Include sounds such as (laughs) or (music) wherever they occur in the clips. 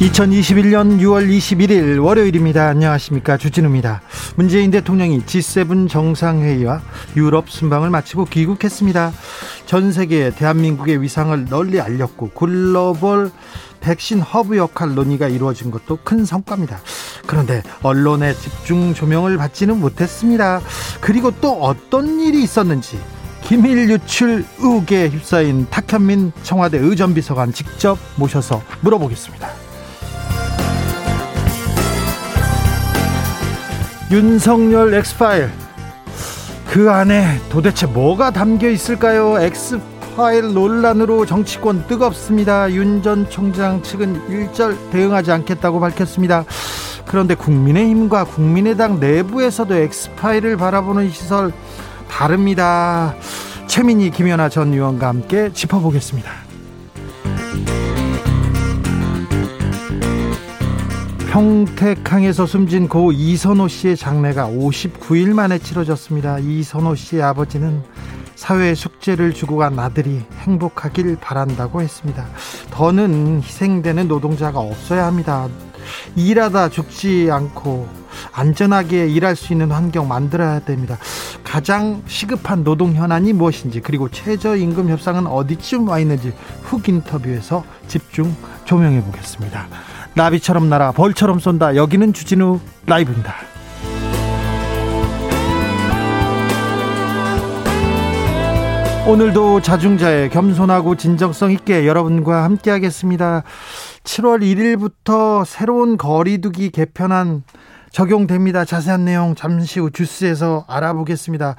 2021년 6월 21일 월요일입니다. 안녕하십니까. 주진우입니다. 문재인 대통령이 G7 정상회의와 유럽 순방을 마치고 귀국했습니다. 전 세계에 대한민국의 위상을 널리 알렸고 글로벌 백신 허브 역할 논의가 이루어진 것도 큰 성과입니다. 그런데 언론의 집중 조명을 받지는 못했습니다. 그리고 또 어떤 일이 있었는지 기밀 유출 의혹에 휩싸인 탁현민 청와대 의전비서관 직접 모셔서 물어보겠습니다. 윤석열 엑스파일 그 안에 도대체 뭐가 담겨 있을까요? 엑스파일 논란으로 정치권 뜨겁습니다. 윤 전 총장 측은 일절 대응하지 않겠다고 밝혔습니다. 그런데 국민의힘과 국민의당 내부에서도 엑스파일을 바라보는 시설 다릅니다. 최민희 김연아 전 의원과 함께 짚어보겠습니다. 평택항에서 숨진 고 이선호 씨의 장례가 59일 만에 치러졌습니다. 이선호 씨의 아버지는 사회에 숙제를 주고 간 아들이 행복하길 바란다고 했습니다. 더는 희생되는 노동자가 없어야 합니다. 일하다 죽지 않고 안전하게 일할 수 있는 환경 만들어야 됩니다. 가장 시급한 노동 현안이 무엇인지 그리고 최저임금 협상은 어디쯤 와 있는지 훅 인터뷰에서 집중 조명해 보겠습니다. 나비처럼 날아 벌처럼 쏜다. 여기는 주진우 라이브입니다. 오늘도 자중자의 겸손하고 진정성 있게 여러분과 함께 하겠습니다. 7월 1일부터 새로운 거리두기 개편안 적용됩니다. 자세한 내용 잠시 후 주스에서 알아보겠습니다.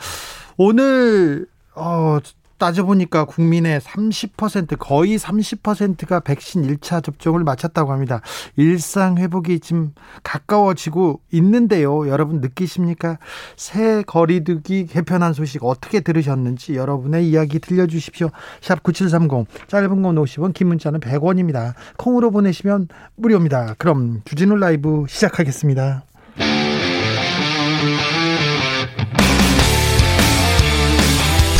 오늘 어, 따져보니까 국민의 30% 거의 30%가 백신 1차 접종을 마쳤다고 합니다. 일상 회복이 지금 가까워지고 있는데요. 여러분 느끼십니까? 새 거리두기 개편한 소식 어떻게 들으셨는지 여러분의 이야기 들려주십시오. 샵 9730 짧은 건 50원 긴 문자는 100원입니다. 콩으로 보내시면 무료입니다. 그럼 주진우 라이브 시작하겠습니다.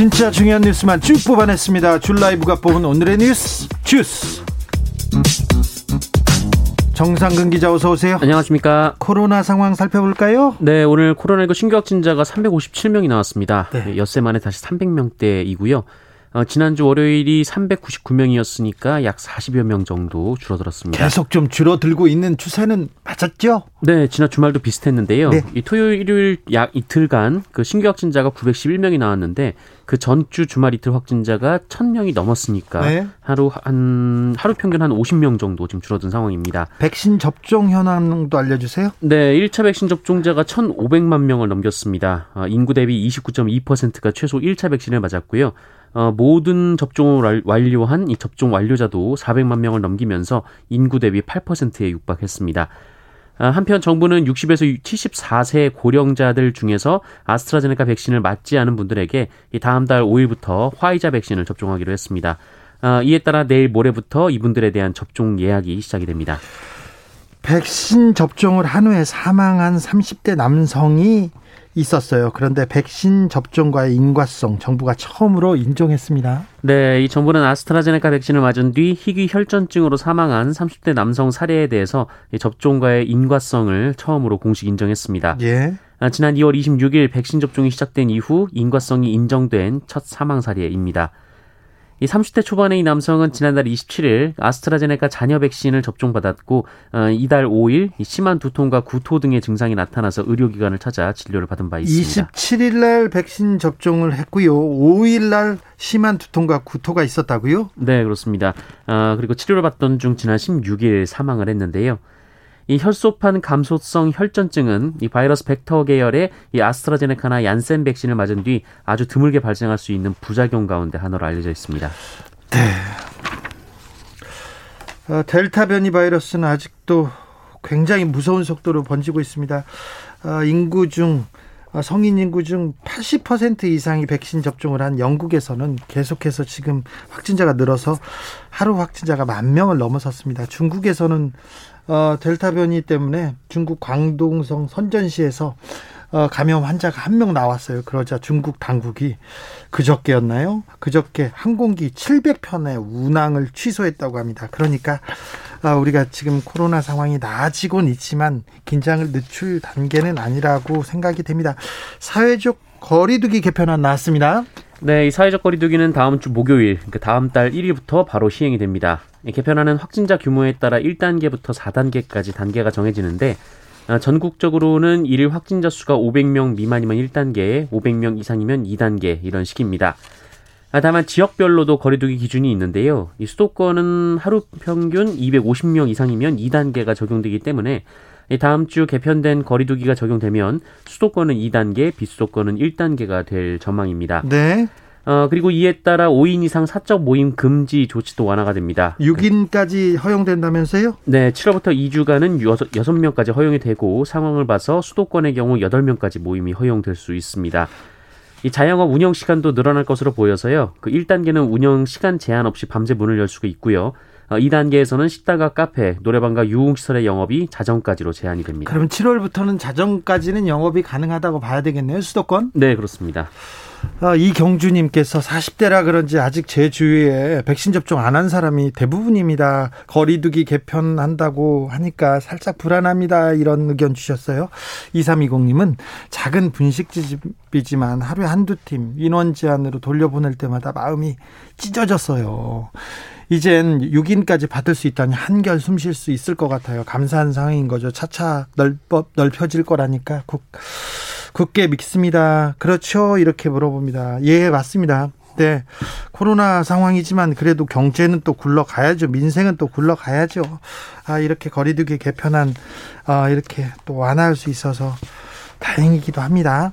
진짜 중요한 뉴스만 쭉 뽑아냈습니다. 줄 라이브가 뽑은 오늘의 뉴스 주스. 정상근 기자 어서 오세요. 안녕하십니까. 코로나 상황 살펴볼까요? 네, 오늘 코로나19 신규 확진자가 357명이 나왔습니다. 네. 엿새 만에 다시 300명대이고요. 어, 지난주 월요일이 399명이었으니까 약 40여 명 정도 줄어들었습니다. 계속 좀 줄어들고 있는 추세는 맞았죠? 네, 지난 주말도 비슷했는데요. 네. 이 토요일, 일요일 약 이틀간 그 신규 확진자가 911명이 나왔는데 그 전주 주말 이틀 확진자가 1000명이 넘었으니까 네. 하루 한 하루 평균 한 50명 정도 지금 줄어든 상황입니다. 백신 접종 현황도 알려 주세요. 네, 1차 백신 접종자가 1,500만 명을 넘겼습니다. 어, 인구 대비 29.2%가 최소 1차 백신을 맞았고요. 어, 모든 접종을 완료한 이 접종 완료자도 400만 명을 넘기면서 인구 대비 8%에 육박했습니다. 아, 한편 정부는 60에서 74세 고령자들 중에서 아스트라제네카 백신을 맞지 않은 분들에게 다음 달 5일부터 화이자 백신을 접종하기로 했습니다. 아, 이에 따라 내일 모레부터 이분들에 대한 접종 예약이 시작이 됩니다. 백신 접종을 한 후에 사망한 30대 남성이 있었어요. 그런데 백신 접종과의 인과성 정부가 처음으로 인정했습니다. 네, 이 정부는 아스트라제네카 백신을 맞은 뒤 희귀 혈전증으로 사망한 30대 남성 사례에 대해서 접종과의 인과성을 처음으로 공식 인정했습니다. 예. 아, 지난 2월 26일 백신 접종이 시작된 이후 인과성이 인정된 첫 사망 사례입니다. 이 30대 초반의 이 남성은 지난달 27일 아스트라제네카 잔여 백신을 접종받았고 어, 이달 5일 심한 두통과 구토 등의 증상이 나타나서 의료기관을 찾아 진료를 받은 바 있습니다. 27일 날 백신 접종을 했고요. 5일 날 심한 두통과 구토가 있었다고요? 네, 그렇습니다. 어, 그리고 치료를 받던 중 지난 16일 사망을 했는데요. 이 혈소판 감소성 혈전증은 이 바이러스 벡터 계열의 이 아스트라제네카나 얀센 백신을 맞은 뒤 아주 드물게 발생할 수 있는 부작용 가운데 하나로 알려져 있습니다. 네. 어, 델타 변이 바이러스는 아직도 굉장히 무서운 속도로 번지고 있습니다. 어, 인구 중 어, 성인 인구 중 80% 이상이 백신 접종을 한 영국에서는 계속해서 지금 확진자가 늘어서 하루 확진자가 만 명을 넘어섰습니다. 중국에서는 어, 델타 변이 때문에 중국 광동성 선전시에서 어, 감염 환자가 한 명 나왔어요. 그러자 중국 당국이 그저께였나요? 그저께 항공기 700편의 운항을 취소했다고 합니다. 그러니까 아, 우리가 지금 코로나 상황이 나아지곤 있지만 긴장을 늦출 단계는 아니라고 생각이 됩니다. 사회적 거리두기 개편안 나왔습니다. 네, 이 사회적 거리두기는 다음 주 목요일, 그 다음 달 1일부터 바로 시행이 됩니다. 개편안은 확진자 규모에 따라 1단계부터 4단계까지 단계가 정해지는데 아, 전국적으로는 일일 확진자 수가 500명 미만이면 1단계, 500명 이상이면 2단계 이런 식입니다. 아, 다만 지역별로도 거리두기 기준이 있는데요. 이 수도권은 하루 평균 250명 이상이면 2단계가 적용되기 때문에 다음 주 개편된 거리두기가 적용되면 수도권은 2단계, 비수도권은 1단계가 될 전망입니다. 네. 어, 그리고 이에 따라 5인 이상 사적 모임 금지 조치도 완화가 됩니다. 6인까지 허용된다면서요? 네, 7월부터 2주간은 6, 6명까지 허용이 되고 상황을 봐서 수도권의 경우 8명까지 모임이 허용될 수 있습니다. 이 자영업 운영 시간도 늘어날 것으로 보여서요. 그 1단계는 운영 시간 제한 없이 밤새 문을 열 수가 있고요. 2단계에서는 어, 식당과 카페, 노래방과 유흥시설의 영업이 자정까지로 제한이 됩니다. 그럼 7월부터는 자정까지는 영업이 가능하다고 봐야 되겠네요, 수도권? 네, 그렇습니다. 아, 이경주님께서 40대라 그런지 아직 제 주위에 백신 접종 안 한 사람이 대부분입니다. 거리두기 개편한다고 하니까 살짝 불안합니다. 이런 의견 주셨어요. 2320님은 작은 분식집이지만 하루에 한두 팀 인원 제한으로 돌려보낼 때마다 마음이 찢어졌어요. 이젠 6인까지 받을 수 있다니 한결 숨 쉴 수 있을 것 같아요. 감사한 상황인 거죠. 차차 넓어, 넓혀질 거라니까. 국, 굳게 믿습니다. 그렇죠? 이렇게 물어봅니다. 예, 맞습니다. 네. 코로나 상황이지만 그래도 경제는 또 굴러가야죠. 민생은 또 굴러가야죠. 아, 이렇게 거리두기 개편한, 아, 이렇게 또 완화할 수 있어서 다행이기도 합니다.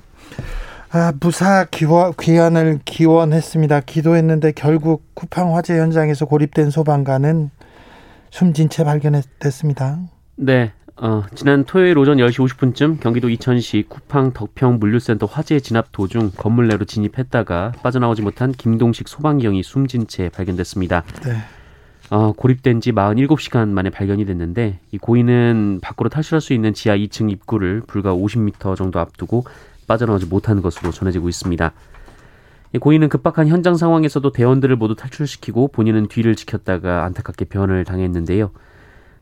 아, 무사 기원, 귀환을 기원했습니다. 기도했는데 결국 쿠팡 화재 현장에서 고립된 소방관은 숨진 채 발견됐습니다. 네. 어, 지난 토요일 오전 10시 50분쯤 경기도 이천시 쿠팡 덕평 물류센터 화재 진압 도중 건물 내로 진입했다가 빠져나오지 못한 김동식 소방경이 숨진 채 발견됐습니다. 네. 어, 고립된 지 47시간 만에 발견이 됐는데 이 고인은 밖으로 탈출할 수 있는 지하 2층 입구를 불과 50m 정도 앞두고 빠져나오지 못한 것으로 전해지고 있습니다. 고인은 급박한 현장 상황에서도 대원들을 모두 탈출시키고 본인은 뒤를 지켰다가 안타깝게 변을 당했는데요.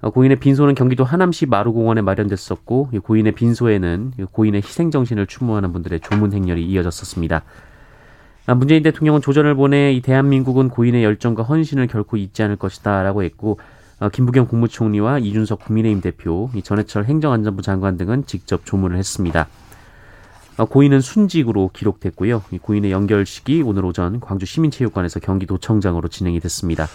어, 고인의 빈소는 경기도 하남시 마루공원에 마련됐었고 고인의 빈소에는 고인의 희생 정신을 추모하는 분들의 조문 행렬이 이어졌었습니다. 아, 문재인 대통령은 조전을 보내 이 대한민국은 고인의 열정과 헌신을 결코 잊지 않을 것이다라고 했고 어, 김부겸 국무총리와 이준석 국민의힘 대표, 전해철 행정안전부 장관 등은 직접 조문을 했습니다. 어, 고인은 순직으로 기록됐고요. 고인의 연결식이 오늘 오전 광주 시민체육관에서 경기도청장으로 진행이 됐습니다.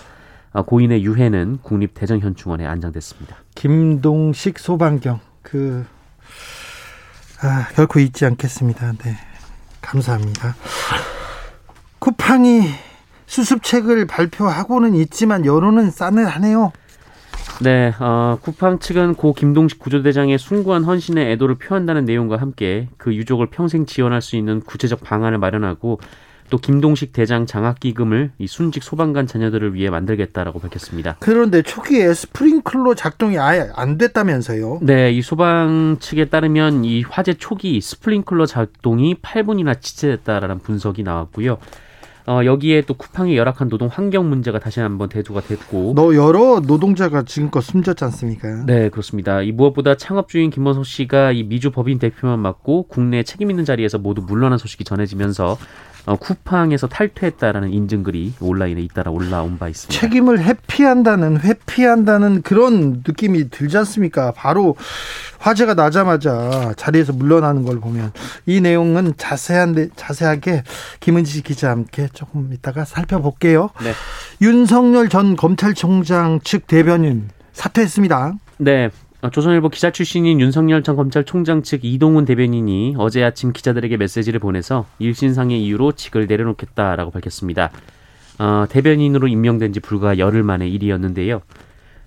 아, 고인의 유해는 국립대전현충원에 안장됐습니다. 김동식 소방경 그 아, 결코 잊지 않겠습니다. 네, 감사합니다. 쿠팡이 수습책을 발표하고는 있지만 여론은 싸늘하네요. 네, 어, 쿠팡 측은 고 김동식 구조대장의 숭고한 헌신에 애도를 표한다는 내용과 함께 그 유족을 평생 지원할 수 있는 구체적 방안을 마련하고 또 김동식 대장 장학기금을 이 순직 소방관 자녀들을 위해 만들겠다라고 밝혔습니다. 그런데 초기에 스프링클러 작동이 아예 안 됐다면서요? 네, 이 소방 측에 따르면 이 화재 초기 스프링클러 작동이 8분이나 지체됐다라는 분석이 나왔고요. 어, 여기에 또 쿠팡의 열악한 노동 환경 문제가 다시 한번 대두가 됐고. 너 여러 노동자가 지금껏 숨졌지 않습니까? 네, 그렇습니다. 이 무엇보다 창업주인 김원석 씨가 이 미주 법인 대표만 맡고 국내 책임 있는 자리에서 모두 물러난 소식이 전해지면서 어, 쿠팡에서 탈퇴했다라는 인증글이 온라인에 잇따라 올라온 바 있습니다. 책임을 회피한다는 회피한다는 그런 느낌이 들지 않습니까? 바로 화제가 나자마자 자리에서 물러나는 걸 보면 이 내용은 자세한 자세하게 김은지 기자 함께 조금 이따가 살펴볼게요. 네. 윤석열 전 검찰총장 측 대변인 사퇴했습니다. 네. 어, 조선일보 기자 출신인 윤석열 전 검찰총장 측 이동훈 대변인이 어제 아침 기자들에게 메시지를 보내서 일신상의 이유로 직을 내려놓겠다라고 밝혔습니다. 어, 대변인으로 임명된 지 불과 열흘 만의 일이었는데요.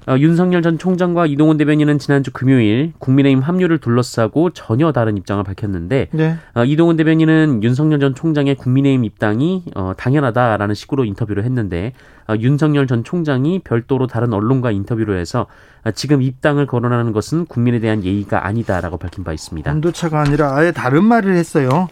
어, 윤석열 전 총장과 이동훈 대변인은 지난주 금요일 국민의힘 합류를 둘러싸고 전혀 다른 입장을 밝혔는데 네. 어, 이동훈 대변인은 윤석열 전 총장의 국민의힘 입당이 어, 당연하다라는 식으로 인터뷰를 했는데 어, 윤석열 전 총장이 별도로 다른 언론과 인터뷰를 해서 어, 지금 입당을 거론하는 것은 국민에 대한 예의가 아니다라고 밝힌 바 있습니다. 한도차가 아니라 아예 다른 말을 했어요.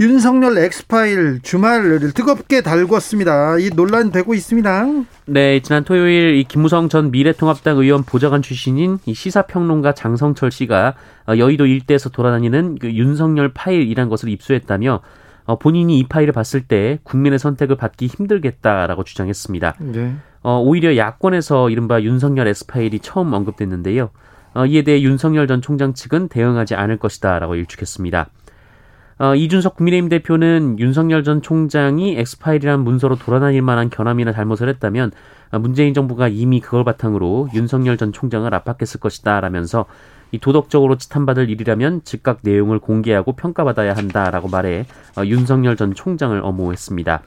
윤석열 엑스파일 주말을 뜨겁게 달궜습니다. 이 논란 되고 있습니다. 네, 지난 토요일 이 김무성 전 미래통합당 의원 보좌관 출신인 이 시사평론가 장성철 씨가 어, 여의도 일대에서 돌아다니는 그 윤석열 파일이란 것을 입수했다며 어, 본인이 이 파일을 봤을 때 국민의 선택을 받기 힘들겠다라고 주장했습니다. 네. 어, 오히려 야권에서 이른바 윤석열 엑스파일이 처음 언급됐는데요. 어, 이에 대해 윤석열 전 총장 측은 대응하지 않을 것이다라고 일축했습니다. 어, 이준석 국민의힘 대표는 윤석열 전 총장이 엑스파일이란 문서로 돌아다닐 만한 견함이나 잘못을 했다면 어, 문재인 정부가 이미 그걸 바탕으로 윤석열 전 총장을 압박했을 것이다 라면서 이 도덕적으로 치탄받을 일이라면 즉각 내용을 공개하고 평가받아야 한다라고 말해 어, 윤석열 전 총장을 엄호했습니다.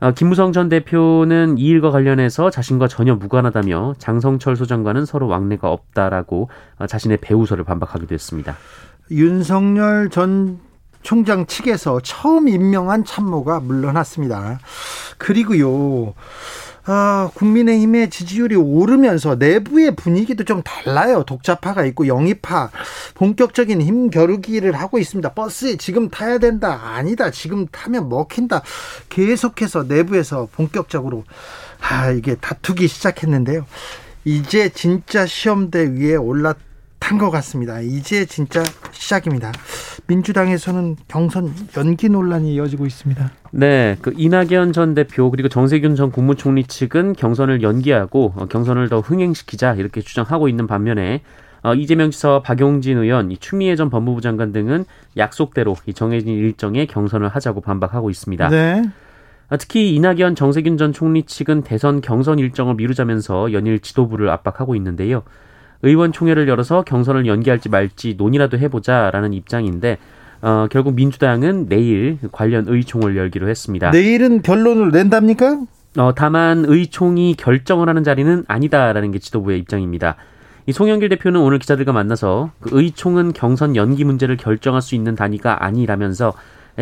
어, 김무성 전 대표는 이 일과 관련해서 자신과 전혀 무관하다며 장성철 소장과는 서로 왕래가 없다라고 어, 자신의 배우설을 반박하기도 했습니다. 윤석열 전 총장 측에서 처음 임명한 참모가 물러났습니다. 그리고요. 아, 국민의힘의 지지율이 오르면서 내부의 분위기도 좀 달라요. 독자파가 있고 영입파 본격적인 힘 겨루기를 하고 있습니다. 버스에 지금 타야 된다. 아니다. 지금 타면 먹힌다. 계속해서 내부에서 본격적으로 아, 이게 다투기 시작했는데요. 이제 진짜 시험대 위에 올랐 탄 것 같습니다. 이제 진짜 시작입니다. 민주당에서는 경선 연기 논란이 이어지고 있습니다. 네, 그 이낙연 전 대표 그리고 정세균 전 국무총리 측은 경선을 연기하고 어, 경선을 더 흥행시키자 이렇게 주장하고 있는 반면에 어, 이재명 지사와 박용진 의원, 이 추미애 전 법무부 장관 등은 약속대로 이 정해진 일정에 경선을 하자고 반박하고 있습니다. 네. 아, 특히 이낙연, 정세균 전 총리 측은 대선 경선 일정을 미루자면서 연일 지도부를 압박하고 있는데요. 의원총회를 열어서 경선을 연기할지 말지 논의라도 해보자라는 입장인데 어, 결국 민주당은 내일 관련 의총을 열기로 했습니다. 내일은 결론을 낸답니까? 어, 다만 의총이 결정을 하는 자리는 아니다라는 게 지도부의 입장입니다. 이 송영길 대표는 오늘 기자들과 만나서 그 의총은 경선 연기 문제를 결정할 수 있는 단위가 아니라면서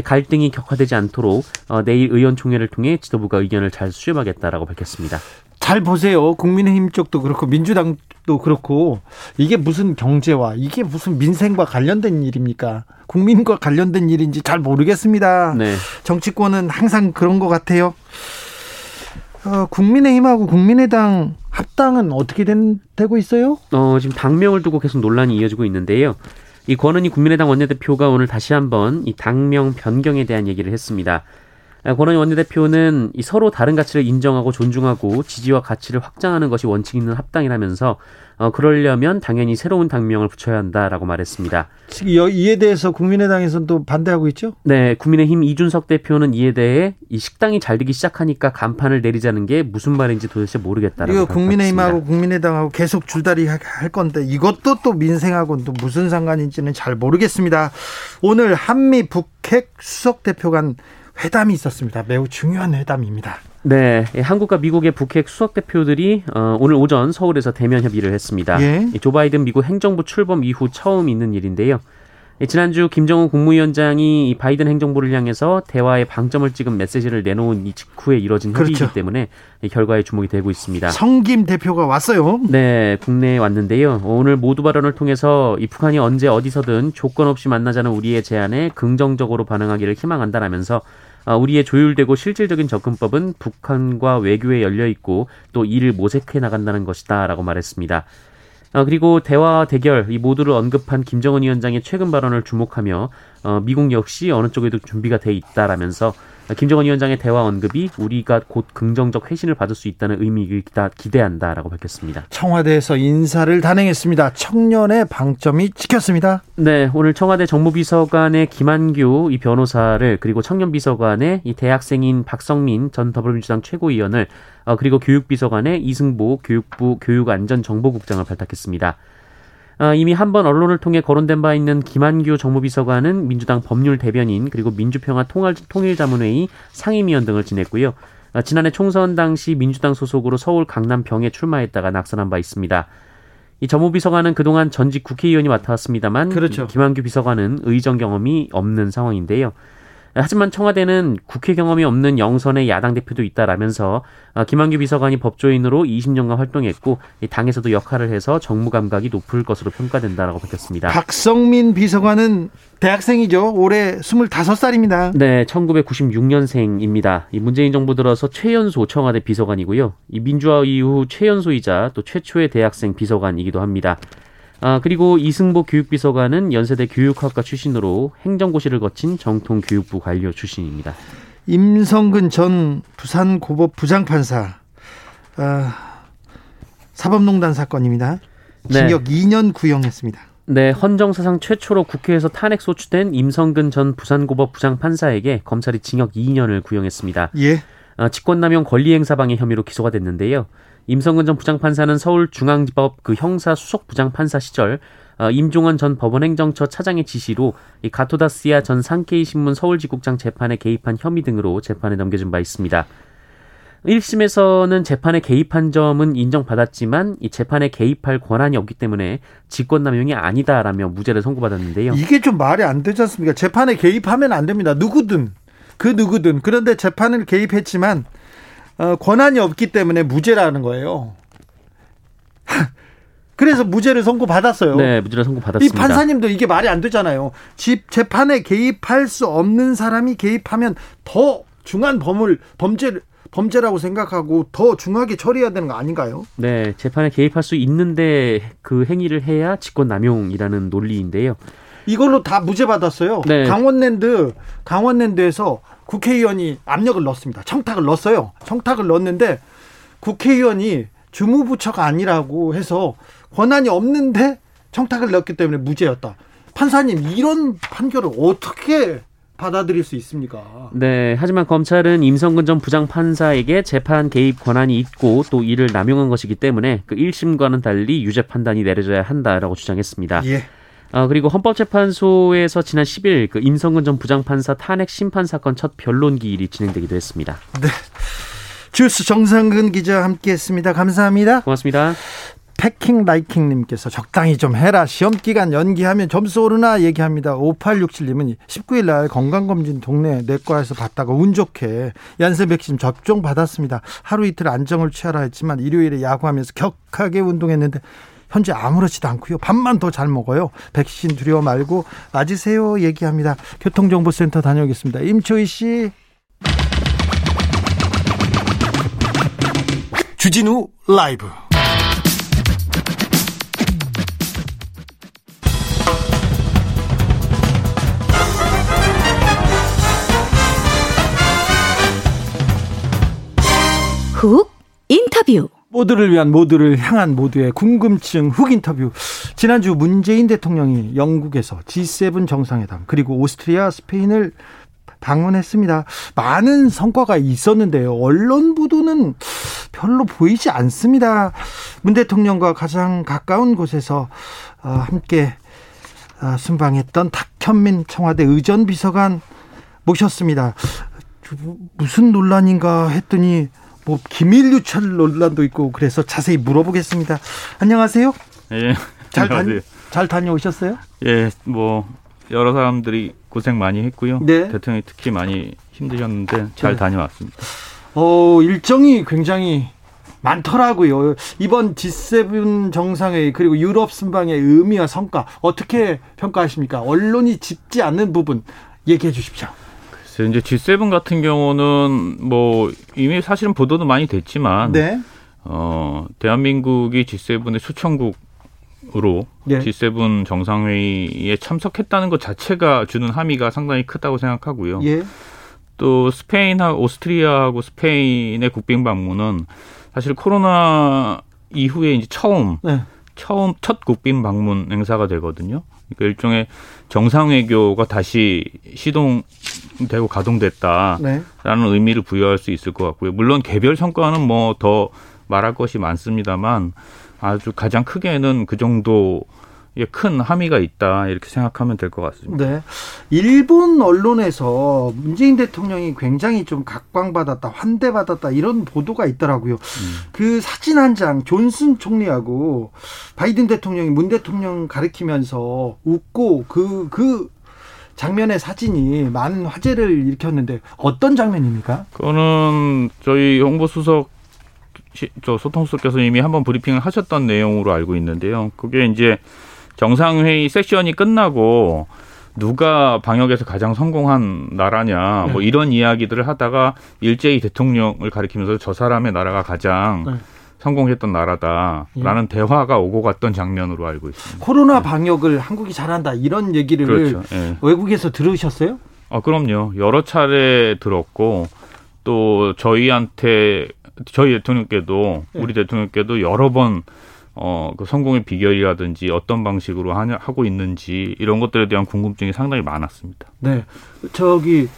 갈등이 격화되지 않도록 어, 내일 의원총회를 통해 지도부가 의견을 잘 수렴하겠다라고 밝혔습니다. 잘 보세요. 국민의힘 쪽도 그렇고 민주당도 그렇고 이게 무슨 경제와 이게 무슨 민생과 관련된 일입니까? 국민과 관련된 일인지 잘 모르겠습니다. 네. 정치권은 항상 그런 것 같아요. 어, 국민의힘하고 국민의당 합당은 어떻게 된, 되고 있어요? 어, 지금 당명을 두고 계속 논란이 이어지고 있는데요. 이 권은희 국민의당 원내대표가 오늘 다시 한번 이 당명 변경에 대한 얘기를 했습니다. 권원희 원내대표는 이 서로 다른 가치를 인정하고 존중하고 지지와 가치를 확장하는 것이 원칙 있는 합당이라면서 어, 그러려면 당연히 새로운 당명을 붙여야 한다라고 말했습니다. 이에 대해서 국민의당에서는 또 반대하고 있죠? 네, 국민의힘 이준석 대표는 이에 대해 이 식당이 잘 되기 시작하니까 간판을 내리자는 게 무슨 말인지 도대체 모르겠다라고. 이거 국민의힘하고 국민의당하고 계속 줄다리 할 건데 이것도 또 민생하고는 또 무슨 상관인지는 잘 모르겠습니다. 오늘 한미 북핵 수석 대표 간 회담이 있었습니다. 매우 중요한 회담입니다. 네, 한국과 미국의 북핵 수석 대표들이 어, 오늘 오전 서울에서 대면 협의를 했습니다. 예. 조 바이든 미국 행정부 출범 이후 처음 있는 일인데요. 지난주 김정은 국무위원장이 바이든 행정부를 향해서 대화의 방점을 찍은 메시지를 내놓은 이 직후에 이뤄진 협의이기 그렇죠. 때문에 결과에 주목이 되고 있습니다. 성김 대표가 왔어요. 네, 국내에 왔는데요. 오늘 모두 발언을 통해서 이 북한이 언제 어디서든 조건 없이 만나자는 우리의 제안에 긍정적으로 반응하기를 희망한다라면서 아, 우리의 조율되고 실질적인 접근법은 북한과 외교에 열려 있고 또 이를 모색해 나간다는 것이다라고 말했습니다. 어, 그리고 대화 대결 이 모두를 언급한 김정은 위원장의 최근 발언을 주목하며 어, 미국 역시 어느 쪽에도 준비가 돼 있다라면서 김정은 위원장의 대화 언급이 우리가 곧 긍정적 회신을 받을 수 있다는 의미를 기대한다라고 밝혔습니다. 청와대에서 인사를 단행했습니다. 청년의 방점이 찍혔습니다. 네, 오늘 청와대 정무비서관의 김한규 이 변호사를 그리고 청년비서관의 이 대학생인 박성민 전 더불어민주당 최고위원을 어, 그리고 교육비서관의 이승보 교육부 교육안전정보국장을 발탁했습니다. 아, 이미 한 번 언론을 통해 거론된 바 있는 김한규 정무비서관은 민주당 법률 대변인 그리고 민주평화 통일자문회의 상임위원 등을 지냈고요. 아, 지난해 총선 당시 민주당 소속으로 서울 강남병에 출마했다가 낙선한 바 있습니다. 이 정무비서관은 그동안 전직 국회의원이 맡아왔습니다만 그렇죠. 김한규 비서관은 의정 경험이 없는 상황인데요. 하지만 청와대는 국회 경험이 없는 영선의 야당 대표도 있다라면서 아, 김한규 비서관이 법조인으로 20년간 활동했고 당에서도 역할을 해서 정무 감각이 높을 것으로 평가된다라고 밝혔습니다. 박성민 비서관은 대학생이죠. 올해 25살입니다. 네, 1996년생입니다. 이 문재인 정부 들어서 최연소 청와대 비서관이고요. 이 민주화 이후 최연소이자 또 최초의 대학생 비서관이기도 합니다. 아, 그리고 이승보 교육비서관은 연세대 교육학과 출신으로 행정고시를 거친 정통 교육부 관료 출신입니다. 임성근 전 부산고법 부장판사 아, 사법농단 사건입니다. 징역 네. 2년 구형했습니다. 네, 헌정사상 최초로 국회에서 탄핵 소추된 임성근 전 부산고법 부장판사에게 검찰이 징역 2년을 구형했습니다. 예. 아, 직권남용 권리행사방해 혐의로 기소가 됐는데요. 임성근 전 부장판사는 서울중앙지법 그 형사 수석 부장판사 시절 어, 임종원 전 법원행정처 차장의 지시로 이 가토다스야 전 상케이 신문 서울지국장 재판에 개입한 혐의 등으로 재판에 넘겨진 바 있습니다. 1심에서는 재판에 개입한 점은 인정받았지만 이 재판에 개입할 권한이 없기 때문에 직권남용이 아니다라며 무죄를 선고받았는데요. 이게 좀 말이 안 되지 않습니까? 재판에 개입하면 안 됩니다. 누구든 그 누구든 그런데 재판을 개입했지만 어, 권한이 없기 때문에 무죄라는 거예요. (laughs) 그래서 무죄를 선고받았어요. 네, 무죄를 선고받았습니다. 이 판사님도 이게 말이 안 되잖아요. 집 재판에 개입할 수 없는 사람이 개입하면 더 중한 범을 범죄를 범죄라고 생각하고 더 중하게 처리해야 되는 거 아닌가요? 네, 재판에 개입할 수 있는데 그 행위를 해야 직권 남용이라는 논리인데요. 이걸로 다 무죄 받았어요. 네. 강원랜드 강원랜드에서 국회의원이 압력을 넣었습니다. 청탁을 넣었어요. 청탁을 넣었는데 국회의원이 주무부처가 아니라고 해서 권한이 없는데 청탁을 넣었기 때문에 무죄였다. 판사님 이런 판결을 어떻게 받아들일 수 있습니까? 네, 하지만 검찰은 임성근 전 부장 판사에게 재판 개입 권한이 있고 또 이를 남용한 것이기 때문에 그 1심과는 달리 유죄 판단이 내려져야 한다라고 주장했습니다. 예. 어, 그리고 헌법재판소에서 지난 10일 그 임성근 전 부장판사 탄핵 심판 사건 첫 변론 기일이 진행되기도 했습니다. 네. 주스 정상근 기자 함께했습니다. 감사합니다. 고맙습니다. 패킹 라이킹님께서 적당히 좀 해라. 시험 기간 연기하면 점수 오르나 얘기합니다. 5867님은 19일 날 건강검진 동네 내과에서 받다가 운 좋게 얀센 백신 접종 받았습니다. 하루 이틀 안정을 취하라 했지만 일요일에 야구하면서 격하게 운동했는데 현재 아무렇지도 않고요. 밥만 더 잘 먹어요. 백신 두려워 말고 맞으세요 얘기합니다. 교통정보센터 다녀오겠습니다. 임초희 씨. 주진우 라이브. 훅 인터뷰. 모두를 위한 모두를 향한 모두의 궁금증 훅 인터뷰. 지난주 문재인 대통령이 영국에서 G7 정상회담 그리고 오스트리아, 스페인을 방문했습니다. 많은 성과가 있었는데요. 언론 보도는 별로 보이지 않습니다. 문 대통령과 가장 가까운 곳에서 어, 함께 어, 순방했던 탁현민 청와대 의전 비서관 모셨습니다. 무슨 논란인가 했더니 뭐 기밀 유출 논란도 있고 그래서 자세히 물어보겠습니다. 안녕하세요. 예. 잘, 다녀, 잘 다녀오셨어요? 예, 뭐 여러 사람들이 고생 많이 했고요. 네. 대통령이 특히 많이 힘드셨는데 잘 네. 다녀왔습니다. 어, 일정이 굉장히 많더라고요. 이번 G7 정상회의 그리고 유럽 순방의 의미와 성과 어떻게 평가하십니까? 언론이 짚지 않는 부분 얘기해 주십시오. 글쎄요. 이제 G7 같은 경우는 뭐 이미 사실은 보도도 많이 됐지만 네. 어, 대한민국이 G7의 수청국으로 네. G7 정상회의에 참석했다는 것 자체가 주는 함의가 상당히 크다고 생각하고요. 예. 또 스페인하고 오스트리아하고 스페인의 국빈 방문은 사실 코로나 이후에 이제 처음 네. 처음 첫 국빈 방문 행사가 되거든요. 그러니까 일종의 정상 외교가 다시 시동되고 가동됐다라는 네. 의미를 부여할 수 있을 것 같고요. 물론 개별 성과는 뭐 더 말할 것이 많습니다만 아주 가장 크게는 그 정도 큰 함의가 있다 이렇게 생각하면 될 것 같습니다. 네, 일본 언론에서 문재인 대통령이 굉장히 좀 각광받았다, 환대받았다 이런 보도가 있더라고요. 음. 그 사진 한 장 존슨 총리하고 바이든 대통령이 문 대통령 가리키면서 웃고 그그 그 장면의 사진이 많은 화제를 일으켰는데 어떤 장면입니까? 그거는 저희 홍보 수석 저 소통수석께서 이미 한번 브리핑을 하셨던 내용으로 알고 있는데요. 그게 이제 정상회의 세션이 끝나고 누가 방역에서 가장 성공한 나라냐 뭐 네. 이런 이야기들을 하다가 일제히 대통령을 가리키면서 저 사람의 나라가 가장 네. 성공했던 나라다라는 예. 대화가 오고 갔던 장면으로 알고 있습니다. 코로나 방역을 한국이 잘한다 이런 얘기를 그렇죠. 예. 외국에서 들으셨어요? 아 그럼요. 여러 차례 들었고 또 저희한테 저희 대통령께도 예. 우리 대통령께도 여러 번 어, 그 성공의 비결이라든지 어떤 방식으로 하냐, 하고 있는지 이런 것들에 대한 궁금증이 상당히 많았습니다. 네. 저기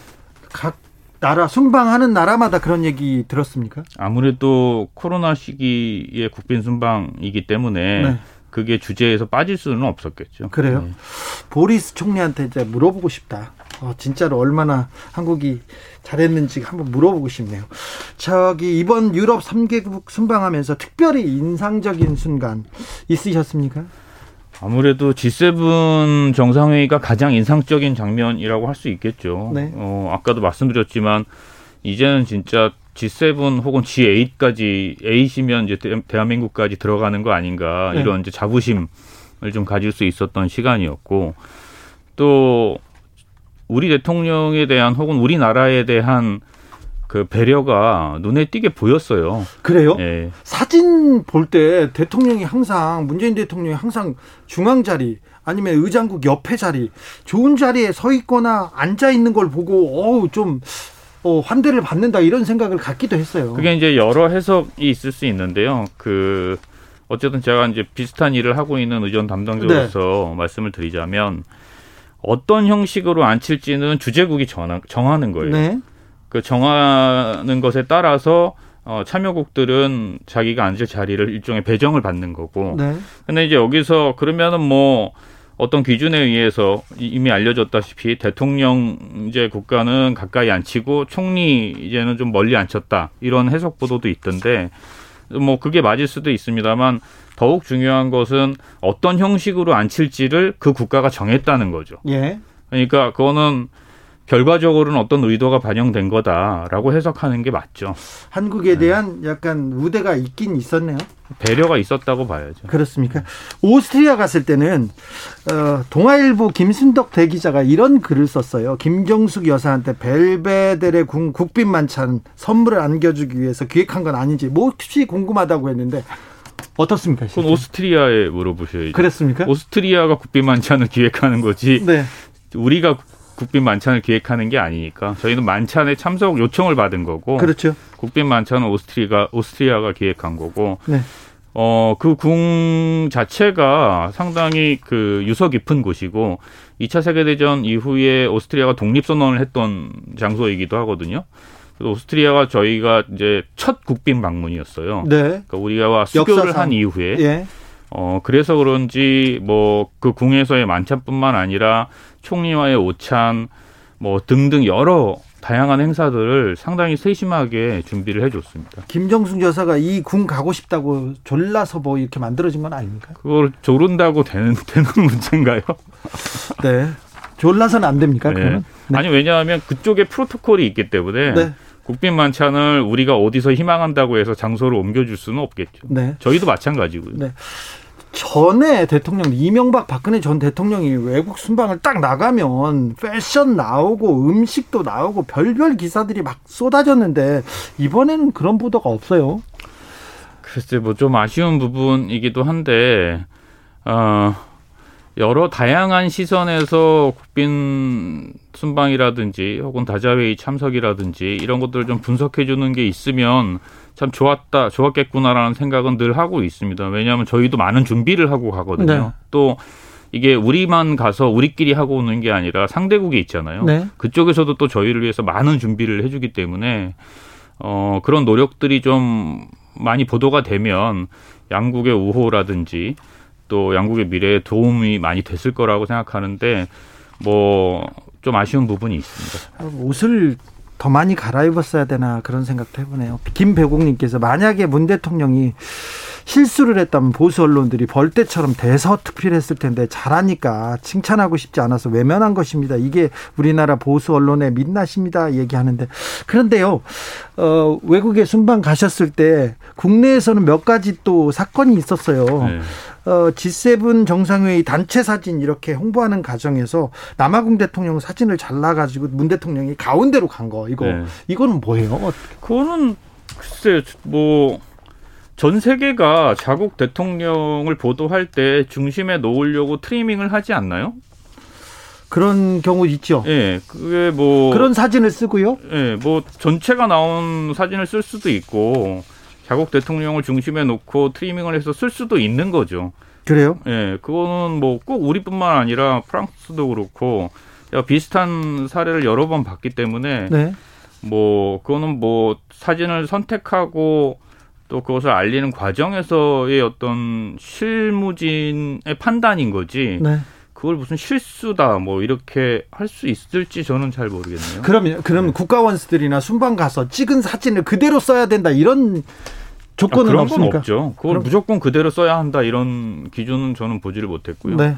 각 나라 순방하는 나라마다 그런 얘기 들었습니까? 아무래도 코로나 시기에 국빈 순방이기 때문에 네. 그게 주제에서 빠질 수는 없었겠죠. 그래요. 네. 보리스 총리한테 이제 물어보고 싶다. 어, 진짜로 얼마나 한국이 잘했는지 한번 물어보고 싶네요. 저기 이번 유럽 3개국 순방하면서 특별히 인상적인 순간 있으셨습니까? 아무래도 G7 정상회의가 가장 인상적인 장면이라고 할 수 있겠죠. 네. 어, 아까도 말씀드렸지만 이제는 진짜 G7 혹은 G8까지 8이면 이제 대한민국까지 들어가는 거 아닌가 네. 이런 이제 자부심을 좀 가질 수 있었던 시간이었고 또 우리 대통령에 대한 혹은 우리나라에 대한 그 배려가 눈에 띄게 보였어요. 그래요? 예. 사진 볼 때 대통령이 항상 문재인 대통령이 항상 중앙 자리 아니면 의장국 옆에 자리 좋은 자리에 서 있거나 앉아 있는 걸 보고 어우 좀 어, 환대를 받는다 이런 생각을 갖기도 했어요. 그게 이제 여러 해석이 있을 수 있는데요. 그 어쨌든 제가 이제 비슷한 일을 하고 있는 의전 담당자로서 네. 말씀을 드리자면 어떤 형식으로 앉힐지는 주재국이 정하는 거예요. 네. 그 정하는 것에 따라서 어, 참여국들은 자기가 앉을 자리를 일종의 배정을 받는 거고. 네. 근데 이제 여기서 그러면은 뭐 어떤 기준에 의해서 이미 알려졌다시피 대통령 이제 국가는 가까이 앉히고 총리 이제는 좀 멀리 앉혔다 이런 해석 보도도 있던데 뭐 그게 맞을 수도 있습니다만 더욱 중요한 것은 어떤 형식으로 앉힐지를 그 국가가 정했다는 거죠. 예. 그러니까 그거는 결과적으로는 어떤 의도가 반영된 거다라고 해석하는 게 맞죠. 한국에 네. 대한 약간 우대가 있긴 있었네요. 배려가 있었다고 봐야죠. 그렇습니까? 오스트리아 갔을 때는 어, 동아일보 김순덕 대기자가 이런 글을 썼어요. 김정숙 여사한테 벨베데레 국빈 만찬 선물을 안겨주기 위해서 기획한 건 아닌지 몹시 궁금하다고 했는데 어떻습니까? 그건 오스트리아에 물어보셔야죠. 그랬습니까? 오스트리아가 국빈 만찬을 기획하는 거지. 네. 우리가 국빈 만찬을 기획하는 게 아니니까 저희는 만찬에 참석 요청을 받은 거고. 그렇죠. 국빈 만찬은 오스트리아가 오스트리아가 기획한 거고. 네. 어, 그 궁 자체가 상당히 그 유서 깊은 곳이고 2차 세계 대전 이후에 오스트리아가 독립 선언을 했던 장소이기도 하거든요. 오스트리아가 저희가 이제 첫 국빈 방문이었어요. 네. 그러니까 우리가 수교를 역사상. 한 이후에 예. 어 그래서 그런지 뭐 그 궁에서의 만찬뿐만 아니라 총리와의 오찬 뭐 등등 여러 다양한 행사들을 상당히 세심하게 준비를 해줬습니다. 김정숙 여사가 이 궁 가고 싶다고 졸라서 뭐 이렇게 만들어진 건 아닙니까? 그걸 조른다고 되는 (laughs) 되는 문제인가요? 네. 졸라서는 안 됩니까? 네. 네. 아니 왜냐하면 그쪽에 프로토콜이 있기 때문에 네. 국빈 만찬을 우리가 어디서 희망한다고 해서 장소를 옮겨줄 수는 없겠죠. 네. 저희도 마찬가지고요. 네. 전에 대통령 이명박 박근혜 전 대통령이 외국 순방을 딱 나가면 패션 나오고 음식도 나오고 별별 기사들이 막 쏟아졌는데 이번에는 그런 보도가 없어요. 글쎄 뭐 좀 아쉬운 부분이기도 한데 어 여러 다양한 시선에서 국빈 순방이라든지 혹은 다자회의 참석이라든지 이런 것들을 좀 분석해 주는 게 있으면 참 좋았다, 좋았겠구나라는 생각은 늘 하고 있습니다. 왜냐하면 저희도 많은 준비를 하고 가거든요. 네. 또 이게 우리만 가서 우리끼리 하고 오는 게 아니라 상대국이 있잖아요. 네. 그쪽에서도 또 저희를 위해서 많은 준비를 해주기 때문에 어, 그런 노력들이 좀 많이 보도가 되면 양국의 우호라든지 또 양국의 미래에 도움이 많이 됐을 거라고 생각하는데 뭐 좀 아쉬운 부분이 있습니다. 옷을 더 많이 갈아입었어야 되나 그런 생각도 해보네요. 김배국님께서 만약에 문 대통령이 실수를 했다면 보수 언론들이 벌떼처럼 대서특필했을 텐데 잘하니까 칭찬하고 싶지 않아서 외면한 것입니다. 이게 우리나라 보수 언론의 민낯입니다. 얘기하는데 그런데요, 어, 외국에 순방 가셨을 때 국내에서는 몇 가지 또 사건이 있었어요. 네. 어, G7 정상회의 단체 사진 이렇게 홍보하는 과정에서 남아공 대통령 사진을 잘라가지고 문 대통령이 가운데로 간 거 이거 네. 이거는 뭐예요? 그거는 글쎄 뭐 전 세계가 자국 대통령을 보도할 때 중심에 놓으려고 트리밍을 하지 않나요? 그런 경우 있죠. 예, 그게 뭐 그런 사진을 쓰고요. 예, 뭐 전체가 나온 사진을 쓸 수도 있고 자국 대통령을 중심에 놓고 트리밍을 해서 쓸 수도 있는 거죠. 그래요? 예, 그거는 뭐 꼭 우리뿐만 아니라 프랑스도 그렇고 비슷한 사례를 여러 번 봤기 때문에 네. 뭐 그거는 뭐 사진을 선택하고 또 그것을 알리는 과정에서의 어떤 실무진의 판단인 거지. 네. 그걸 무슨 실수다 뭐 이렇게 할 수 있을지 저는 잘 모르겠네요. 그러면 그럼 네. 국가원수들이나 순방 가서 찍은 사진을 그대로 써야 된다 이런 조건은 아, 그런 없습니까? 건 없죠. 그걸 그럼... 무조건 그대로 써야 한다 이런 기준은 저는 보지를 못했고요. 네.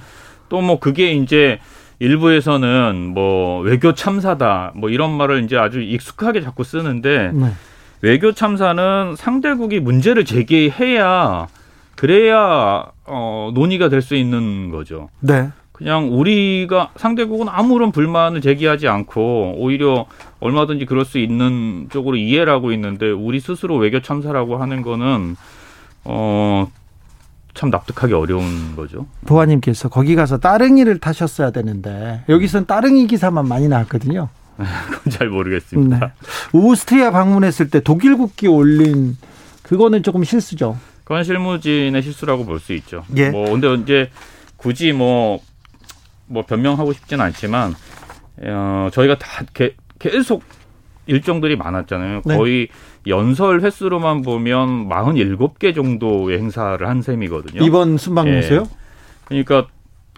또뭐 그게 이제 일부에서는 뭐 외교 참사다 뭐 이런 말을 이제 아주 익숙하게 자꾸 쓰는데 네. 외교 참사는 상대국이 문제를 제기해야 그래야 어, 논의가 될 수 있는 거죠. 네. 그냥 우리가 상대국은 아무런 불만을 제기하지 않고 오히려 얼마든지 그럴 수 있는 쪽으로 이해를 하고 있는데 우리 스스로 외교 참사라고 하는 거는 어. 참 납득하기 어려운 거죠. 보아님께서 거기 가서 따릉이를 타셨어야 되는데 여기선 따릉이 기사만 많이 나왔거든요. (laughs) 그건 잘 모르겠습니다. 네. 오스트리아 방문했을 때 독일 국기 올린 그거는 조금 실수죠. 그건 실무진의 실수라고 볼 수 있죠. 예. 뭐 근데 이제 굳이 뭐뭐 뭐 변명하고 싶지는 않지만 어, 저희가 다 게, 계속 일정들이 많았잖아요. 네. 거의 연설 횟수로만 보면 47개 정도의 행사를 한 셈이거든요. 이번 순방에서요? 예. 그러니까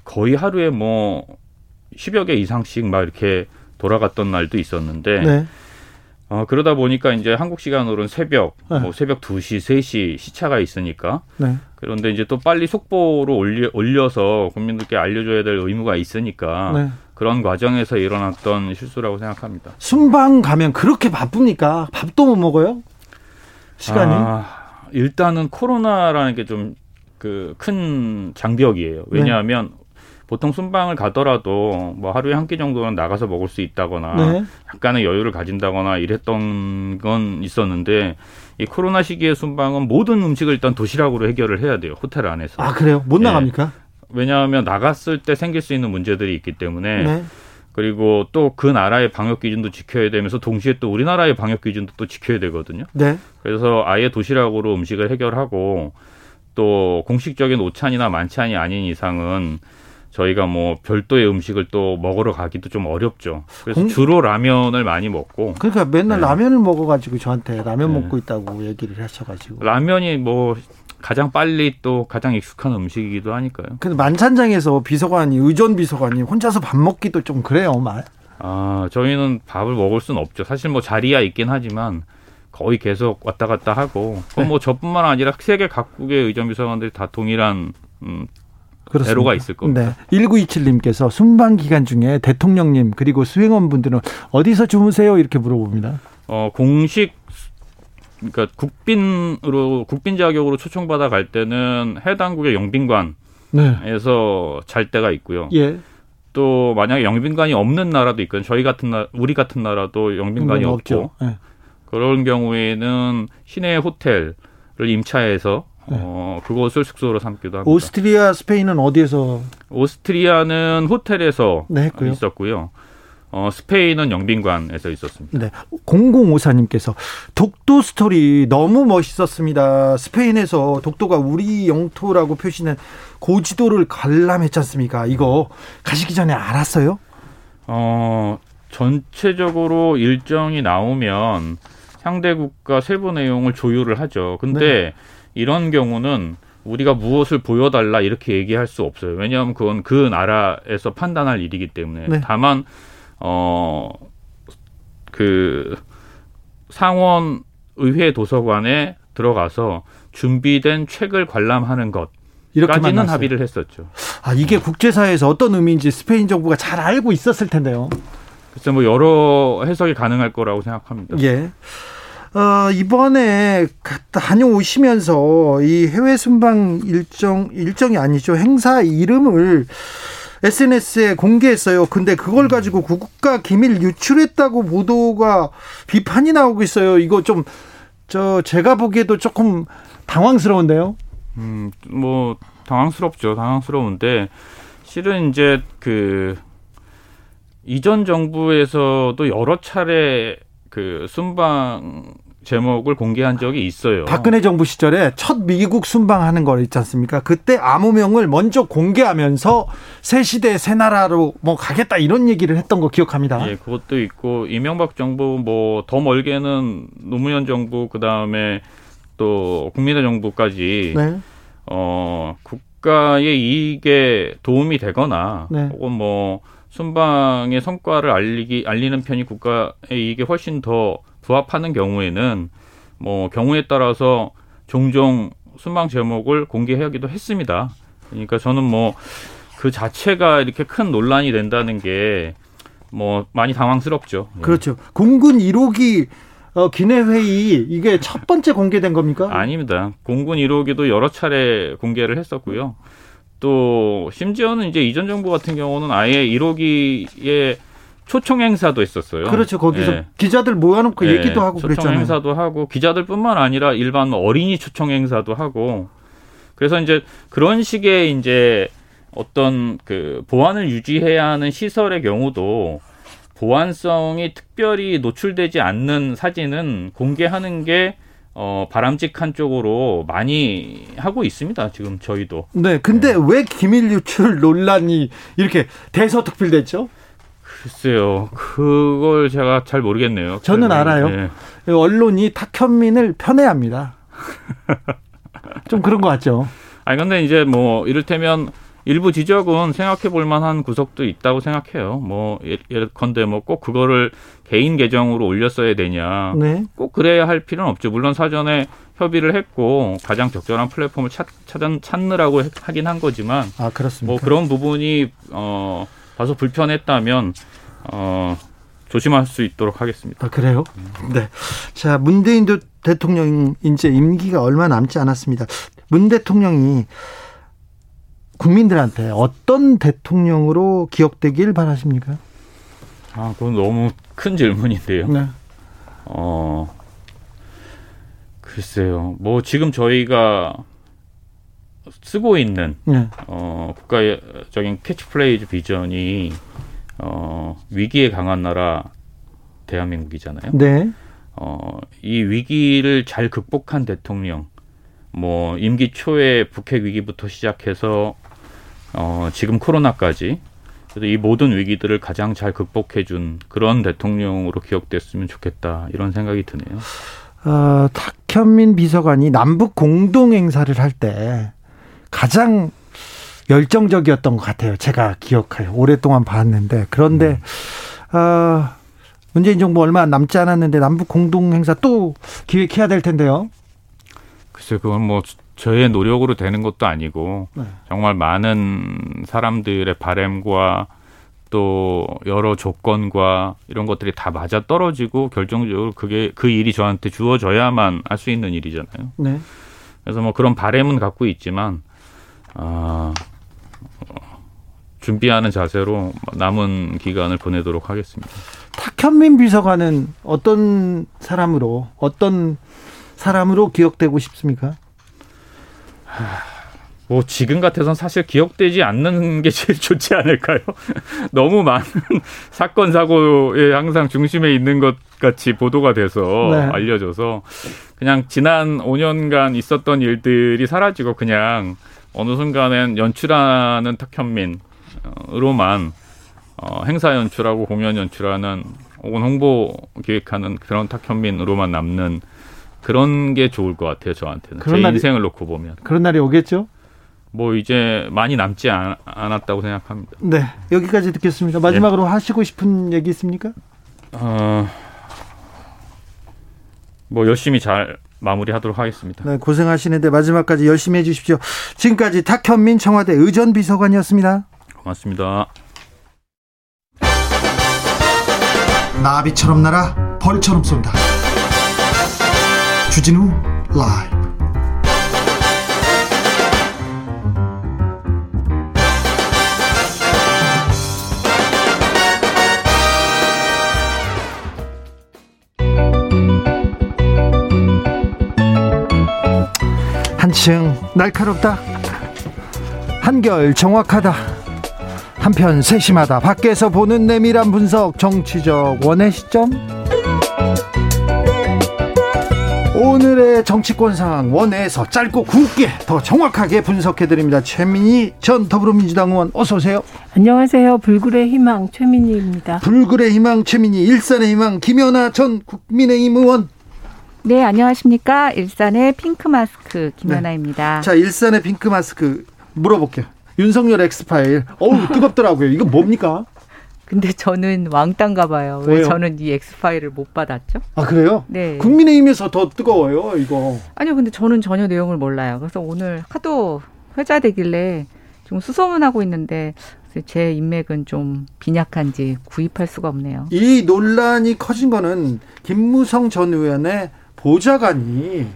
거의 하루에 뭐 10여 개 이상씩 막 이렇게 돌아갔던 날도 있었는데 네. 어, 그러다 보니까 이제 한국 시간으로는 새벽, 네. 뭐 새벽 2시, 3시 시차가 있으니까. 네. 그런데 이제 또 빨리 속보로 올려, 올려서 국민들께 알려줘야 될 의무가 있으니까. 네. 그런 과정에서 일어났던 실수라고 생각합니다. 순방 가면 그렇게 바쁩니까? 밥도 못 먹어요? 시간이? 아, 일단은 코로나라는 게 좀 그 큰 장벽이에요. 왜냐하면 네. 보통 순방을 가더라도 뭐 하루에 한 끼 정도는 나가서 먹을 수 있다거나 네. 약간의 여유를 가진다거나 이랬던 건 있었는데 이 코로나 시기에 순방은 모든 음식을 일단 도시락으로 해결을 해야 돼요 호텔 안에서. 아 그래요? 못 네. 나갑니까? 왜냐하면 나갔을 때 생길 수 있는 문제들이 있기 때문에. 네. 그리고 또 그 나라의 방역 기준도 지켜야 되면서 동시에 또 우리나라의 방역 기준도 또 지켜야 되거든요. 네. 그래서 아예 도시락으로 음식을 해결하고 또 공식적인 오찬이나 만찬이 아닌 이상은 저희가 뭐 별도의 음식을 또 먹으러 가기도 좀 어렵죠. 그래서 공... 주로 라면을 많이 먹고. 그러니까 맨날 네. 라면을 먹어가지고 저한테 라면 네. 먹고 있다고 얘기를 하셔가지고. 라면이 뭐 가장 빨리 또 가장 익숙한 음식이기도 하니까요. 근데 만찬장에서 비서관이 의전 비서관이 혼자서 밥 먹기도 좀 그래요, 말. 아 저희는 밥을 먹을 수는 없죠. 사실 뭐 자리야 있긴 하지만 거의 계속 왔다 갔다 하고. 네. 뭐 저뿐만 아니라 세계 각국의 의전 비서관들이 다 동일한 음, 그렇습니다. 대로가 있을 겁니다. 네. 1927님께서 순방 기간 중에 대통령님 그리고 수행원분들은 어디서 주무세요? 이렇게 물어봅니다. 어, 공식 그러니까 국빈으로 국빈 자격으로 초청받아 갈 때는 해당국의 영빈관에서 네. 잘 때가 있고요. 예. 또 만약에 영빈관이 없는 나라도 있거든요. 저희 같은 나 우리 같은 나라도 영빈관이 없고 네. 그런 경우에는 시내 호텔을 임차해서 네. 어, 그곳을 숙소로 삼기도 합니다. 오스트리아, 스페인은 어디에서? 오스트리아는 호텔에서 네, 있었고요. 어, 스페인은 영빈관에서 있었습니다. 네. 0054님께서 독도 스토리 너무 멋있었습니다. 스페인에서 독도가 우리 영토라고 표시는 고지도를 관람했지 않습니까? 이거 가시기 전에 알았어요? 어, 전체적으로 일정이 나오면 상대 국가 세부 내용을 조율을 하죠. 근데 네. 이런 경우는 우리가 무엇을 보여달라 이렇게 얘기할 수 없어요. 왜냐하면 그건 그 나라에서 판단할 일이기 때문에. 네. 다만 어, 그 상원 의회 도서관에 들어가서 준비된 책을 관람하는 것. 이렇게까지는 합의를 했었죠. 아 이게 국제사회에서 어떤 의미인지 스페인 정부가 잘 알고 있었을 텐데요. 글쎄 뭐 여러 해석이 가능할 거라고 생각합니다. 예. 어, 이번에 다녀오시면서 이 해외 순방 일정 일정이 아니죠 행사 이름을 SNS에 공개했어요. 근데 그걸 가지고 국가 기밀 유출했다고 보도가 비판이 나오고 있어요. 이거 좀 저 제가 보기에도 조금 당황스러운데요. 음, 뭐 당황스럽죠. 당황스러운데 실은 이제 그 이전 정부에서도 여러 차례 그 순방 제목을 공개한 적이 있어요. 박근혜 정부 시절에 첫 미국 순방하는 거 있지 않습니까? 그때 암호명을 먼저 공개하면서 새 시대 새 나라로 뭐 가겠다 이런 얘기를 했던 거 기억합니다. 예, 그것도 있고 이명박 정부 뭐 더 멀게는 노무현 정부 그 다음에 또 국민의 정부까지 네. 어 국가의 이익에 도움이 되거나 네. 혹은 뭐 순방의 성과를 알리기 알리는 편이 국가의 이익에 훨씬 더 부합하는 경우에는 뭐 경우에 따라서 종종 순방 제목을 공개하기도 했습니다. 그러니까 저는 뭐 그 자체가 이렇게 큰 논란이 된다는 게 뭐 많이 당황스럽죠. 예. 그렇죠. 공군 1호기 어, 기내회의 이게 첫 번째 공개된 겁니까? 아닙니다. 공군 1호기도 여러 차례 공개를 했었고요. 또 심지어는 이제 이전 정부 같은 경우는 아예 1호기에 초청 행사도 있었어요. 그렇죠. 거기서 예. 기자들 모아놓고 예. 얘기도 하고 초청 그랬잖아요. 행사도 하고 기자들뿐만 아니라 일반 어린이 초청 행사도 하고 그래서 이제 그런 식의 이제 어떤 그 보안을 유지해야 하는 시설의 경우도 보안성이 특별히 노출되지 않는 사진은 공개하는 게 어, 바람직한 쪽으로 많이 하고 있습니다. 지금 저희도. 네. 근데 네. 왜 기밀 유출 논란이 이렇게 대서특필됐죠? 글쎄요. 그걸 제가 잘 모르겠네요. 저는 알아요. 네. 언론이 탁현민을 편애합니다. 좀 그런 것 같죠. 아니 근데 이제 뭐 이를테면 일부 지적은 생각해 볼 만한 구석도 있다고 생각해요. 뭐 예컨대 뭐 꼭 그거를 개인 계정으로 올렸어야 되냐. 네. 꼭 그래야 할 필요는 없죠. 물론 사전에 협의를 했고 가장 적절한 플랫폼을 찾, 찾, 찾느라고 하긴 한 거지만 아, 그렇습니다. 뭐 그런 부분이 어 다소 불편했다면 어, 조심할 수 있도록 하겠습니다. 아, 그래요? 네. 자, 문재인 대통령 이제 임기가 얼마 남지 않았습니다. 문 대통령이 국민들한테 어떤 대통령으로 기억되길 바라십니까? 아, 그건 너무 큰 질문인데요. 네. 어, 글쎄요. 뭐 지금 저희가 쓰고 있는 네. 어, 국가적인 캐치프레이즈 비전이 어, 위기에 강한 나라 대한민국이잖아요. 네. 어, 이 위기를 잘 극복한 대통령, 뭐 임기 초에 북핵 위기부터 시작해서 어, 지금 코로나까지 그래서 이 모든 위기들을 가장 잘 극복해준 그런 대통령으로 기억됐으면 좋겠다 이런 생각이 드네요. 어, 탁현민 비서관이 남북 공동 행사를 할 때 가장 열정적이었던 것 같아요. 제가 기억해요. 오랫동안 봤는데 그런데 음. 어, 문재인 정부 얼마 남지 않았는데 남북 공동 행사 또 기획해야 될 텐데요. 글쎄 그건 뭐 저의 노력으로 되는 것도 아니고 네. 정말 많은 사람들의 바램과 또 여러 조건과 이런 것들이 다 맞아 떨어지고 결정적으로 그게 그 일이 저한테 주어져야만 할 수 있는 일이잖아요. 네. 그래서 뭐 그런 바램은 갖고 있지만 아, 준비하는 자세로 남은 기간을 보내도록 하겠습니다. 탁현민 비서관은 어떤 사람으로 어떤 사람으로 기억되고 싶습니까? 뭐 지금 같아선 사실 기억되지 않는 게 제일 (laughs) 좋지 않을까요? (laughs) 너무 많은 (laughs) 사건 사고에 항상 중심에 있는 것 같이 보도가 돼서 네. 알려져서 그냥 지난 5년간 있었던 일들이 사라지고 그냥 어느 순간엔 연출하는 탁현민으로만 어, 행사 연출하고 공연 연출하는 혹은 홍보 기획하는 그런 탁현민으로만 남는 그런 게 좋을 것 같아요 저한테는 제 날이, 인생을 놓고 보면 그런 날이 오겠죠. 뭐 이제 많이 남지 않, 았다고 생각합니다. 네 여기까지 듣겠습니다. 마지막으로 네. 하시고 싶은 얘기 있습니까? 어, 뭐 열심히 잘 마무리하도록 하겠습니다. 네, 고생하시는데 마지막까지 열심히 해주십시오. 지금까지 탁현민 청와대 의전 비서관이었습니다. 고맙습니다. 나비처럼 날아 벌처럼 쏜다. 주진우 라이브. 한층 날카롭다. 한결 정확하다. 한편 세심하다. 밖에서 보는 내밀한 분석, 정치적 원의 시점. 오늘의 정치권 상황 원에서 짧고 굵게 더 정확하게 분석해 드립니다. 최민희 전 더불어민주당 의원 어서 오세요. 안녕하세요. 불굴의 희망 최민희입니다. 불굴의 희망 최민희, 일산의 희망 김연아 전 국민의힘 의원. 네, 안녕하십니까. 일산의 핑크 마스크 김현아입니다. 네. 자, 일산의 핑크 마스크 물어볼게요. 윤석열 엑스파일. 어우, 뜨겁더라고요. 이거 뭡니까? 근데 저는 왕따인가 봐요. 왜 왜요? 저는 이 엑스파일을 못 받았죠? 아, 그래요? 네. 국민의힘에서 더 뜨거워요, 이거. 아니요, 근데 저는 전혀 내용을 몰라요. 그래서 오늘 하도 회자되길래 지금 수소문하고 있는데 제 인맥은 좀 빈약한지 구입할 수가 없네요. 이 논란이 커진 거는 김무성 전 의원의 보좌관이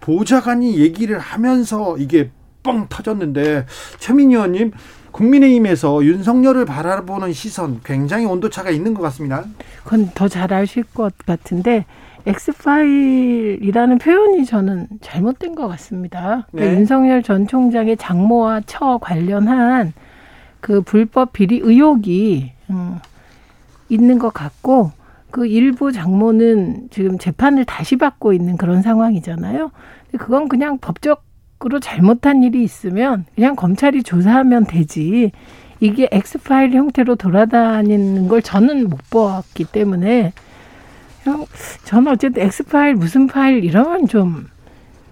보좌관이 얘기를 하면서 이게 뻥 터졌는데 최민희 의원님 국민의힘에서 윤석열을 바라보는 시선 굉장히 온도차가 있는 것 같습니다. 그건 더 잘 아실 것 같은데 엑스파일이라는 표현이 저는 잘못된 것 같습니다. 네. 그러니까 윤석열 전 총장의 장모와 처 관련한 그 불법 비리 의혹이 음, 있는 것 같고 그 일부 장모는 지금 재판을 다시 받고 있는 그런 상황이잖아요. 그건 그냥 법적으로 잘못한 일이 있으면 그냥 검찰이 조사하면 되지. 이게 엑스파일 형태로 돌아다니는 걸 저는 못 보았기 때문에 저는 어쨌든 엑스파일 무슨 파일 이러면 좀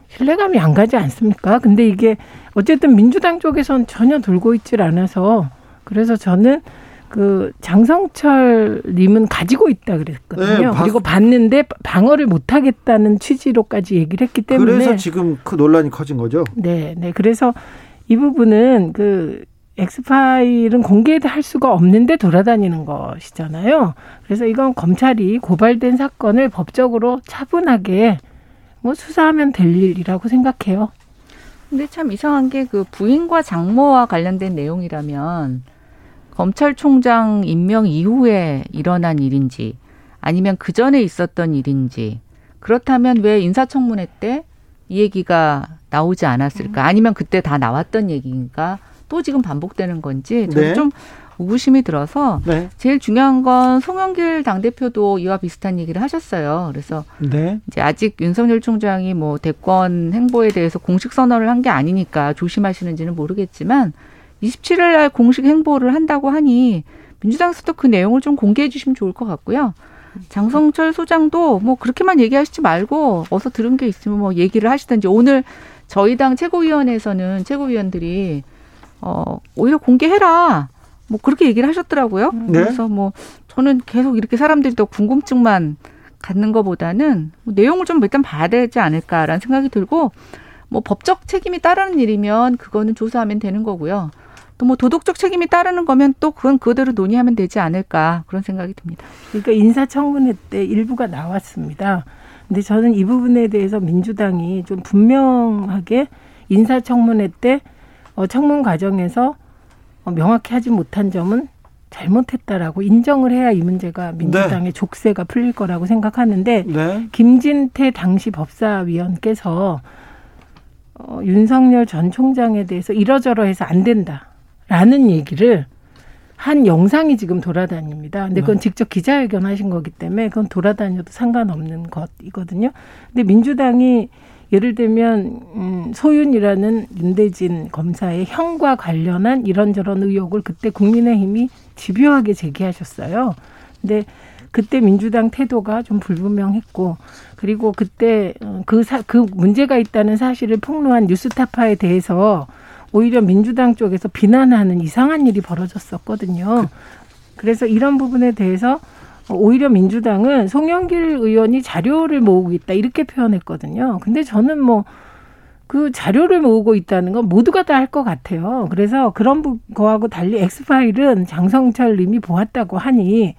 신뢰감이 안 가지 않습니까? 근데 이게 어쨌든 민주당 쪽에선 전혀 돌고 있질 않아서 그래서 저는 그 장성철 님은 가지고 있다 그랬거든요. 네, 그리고 봤는데 방어를 못 하겠다는 취지로까지 얘기를 했기 때문에 그래서 지금 그 논란이 커진 거죠. 네, 네. 그래서 이 부분은 그 엑스파일은 공개할 수가 없는데 돌아다니는 것이잖아요. 그래서 이건 검찰이 고발된 사건을 법적으로 차분하게 뭐 수사하면 될 일이라고 생각해요. 근데 참 이상한 게 그 부인과 장모와 관련된 내용이라면 검찰총장 임명 이후에 일어난 일인지 아니면 그 전에 있었던 일인지 그렇다면 왜 인사청문회 때 이 얘기가 나오지 않았을까? 아니면 그때 다 나왔던 얘기인가? 또 지금 반복되는 건지 저는 네. 좀 의구심이 들어서 네. 제일 중요한 건 송영길 당대표도 이와 비슷한 얘기를 하셨어요. 그래서 네. 이제 아직 윤석열 총장이 뭐 대권 행보에 대해서 공식 선언을 한 게 아니니까 조심하시는지는 모르겠지만 27일 날 공식 행보를 한다고 하니 민주당에서도 그 내용을 좀 공개해 주시면 좋을 것 같고요. 장성철 소장도 뭐 그렇게만 얘기하시지 말고 어서 들은 게 있으면 뭐 얘기를 하시든지 오늘 저희 당 최고위원회에서는 최고위원들이 어 오히려 공개해라 뭐 그렇게 얘기를 하셨더라고요. 네. 그래서 뭐 저는 계속 이렇게 사람들이 더 궁금증만 갖는 것보다는 뭐 내용을 좀 일단 봐야 되지 않을까라는 생각이 들고 뭐 법적 책임이 따르는 일이면 그거는 조사하면 되는 거고요. 또 뭐 도덕적 책임이 따르는 거면 또 그건 그대로 논의하면 되지 않을까 그런 생각이 듭니다. 그러니까 인사청문회 때 일부가 나왔습니다. 근데 저는 이 부분에 대해서 민주당이 좀 분명하게 인사청문회 때 어, 청문 과정에서 어, 명확히 하지 못한 점은 잘못했다라고 인정을 해야 이 문제가 민주당의 네. 족쇄가 풀릴 거라고 생각하는데 네. 김진태 당시 법사위원께서 어, 윤석열 전 총장에 대해서 이러저러해서 안 된다 라는 얘기를 한 영상이 지금 돌아다닙니다. 근데 그건 네. 직접 기자회견 하신 거기 때문에 그건 돌아다녀도 상관없는 것이거든요. 근데 민주당이 예를 들면 음, 소윤이라는 윤대진 검사의 형과 관련한 이런저런 의혹을 그때 국민의힘이 집요하게 제기하셨어요. 근데 그때 민주당 태도가 좀 불분명했고 그리고 그때 그그 어, 그 문제가 있다는 사실을 폭로한 뉴스타파에 대해서 오히려 민주당 쪽에서 비난하는 이상한 일이 벌어졌었거든요. 그래서 이런 부분에 대해서 오히려 민주당은 송영길 의원이 자료를 모으고 있다 이렇게 표현했거든요. 근데 저는 뭐 그 자료를 모으고 있다는 건 모두가 다 할 것 같아요. 그래서 그런 거하고 달리 엑스파일은 장성철 님이 보았다고 하니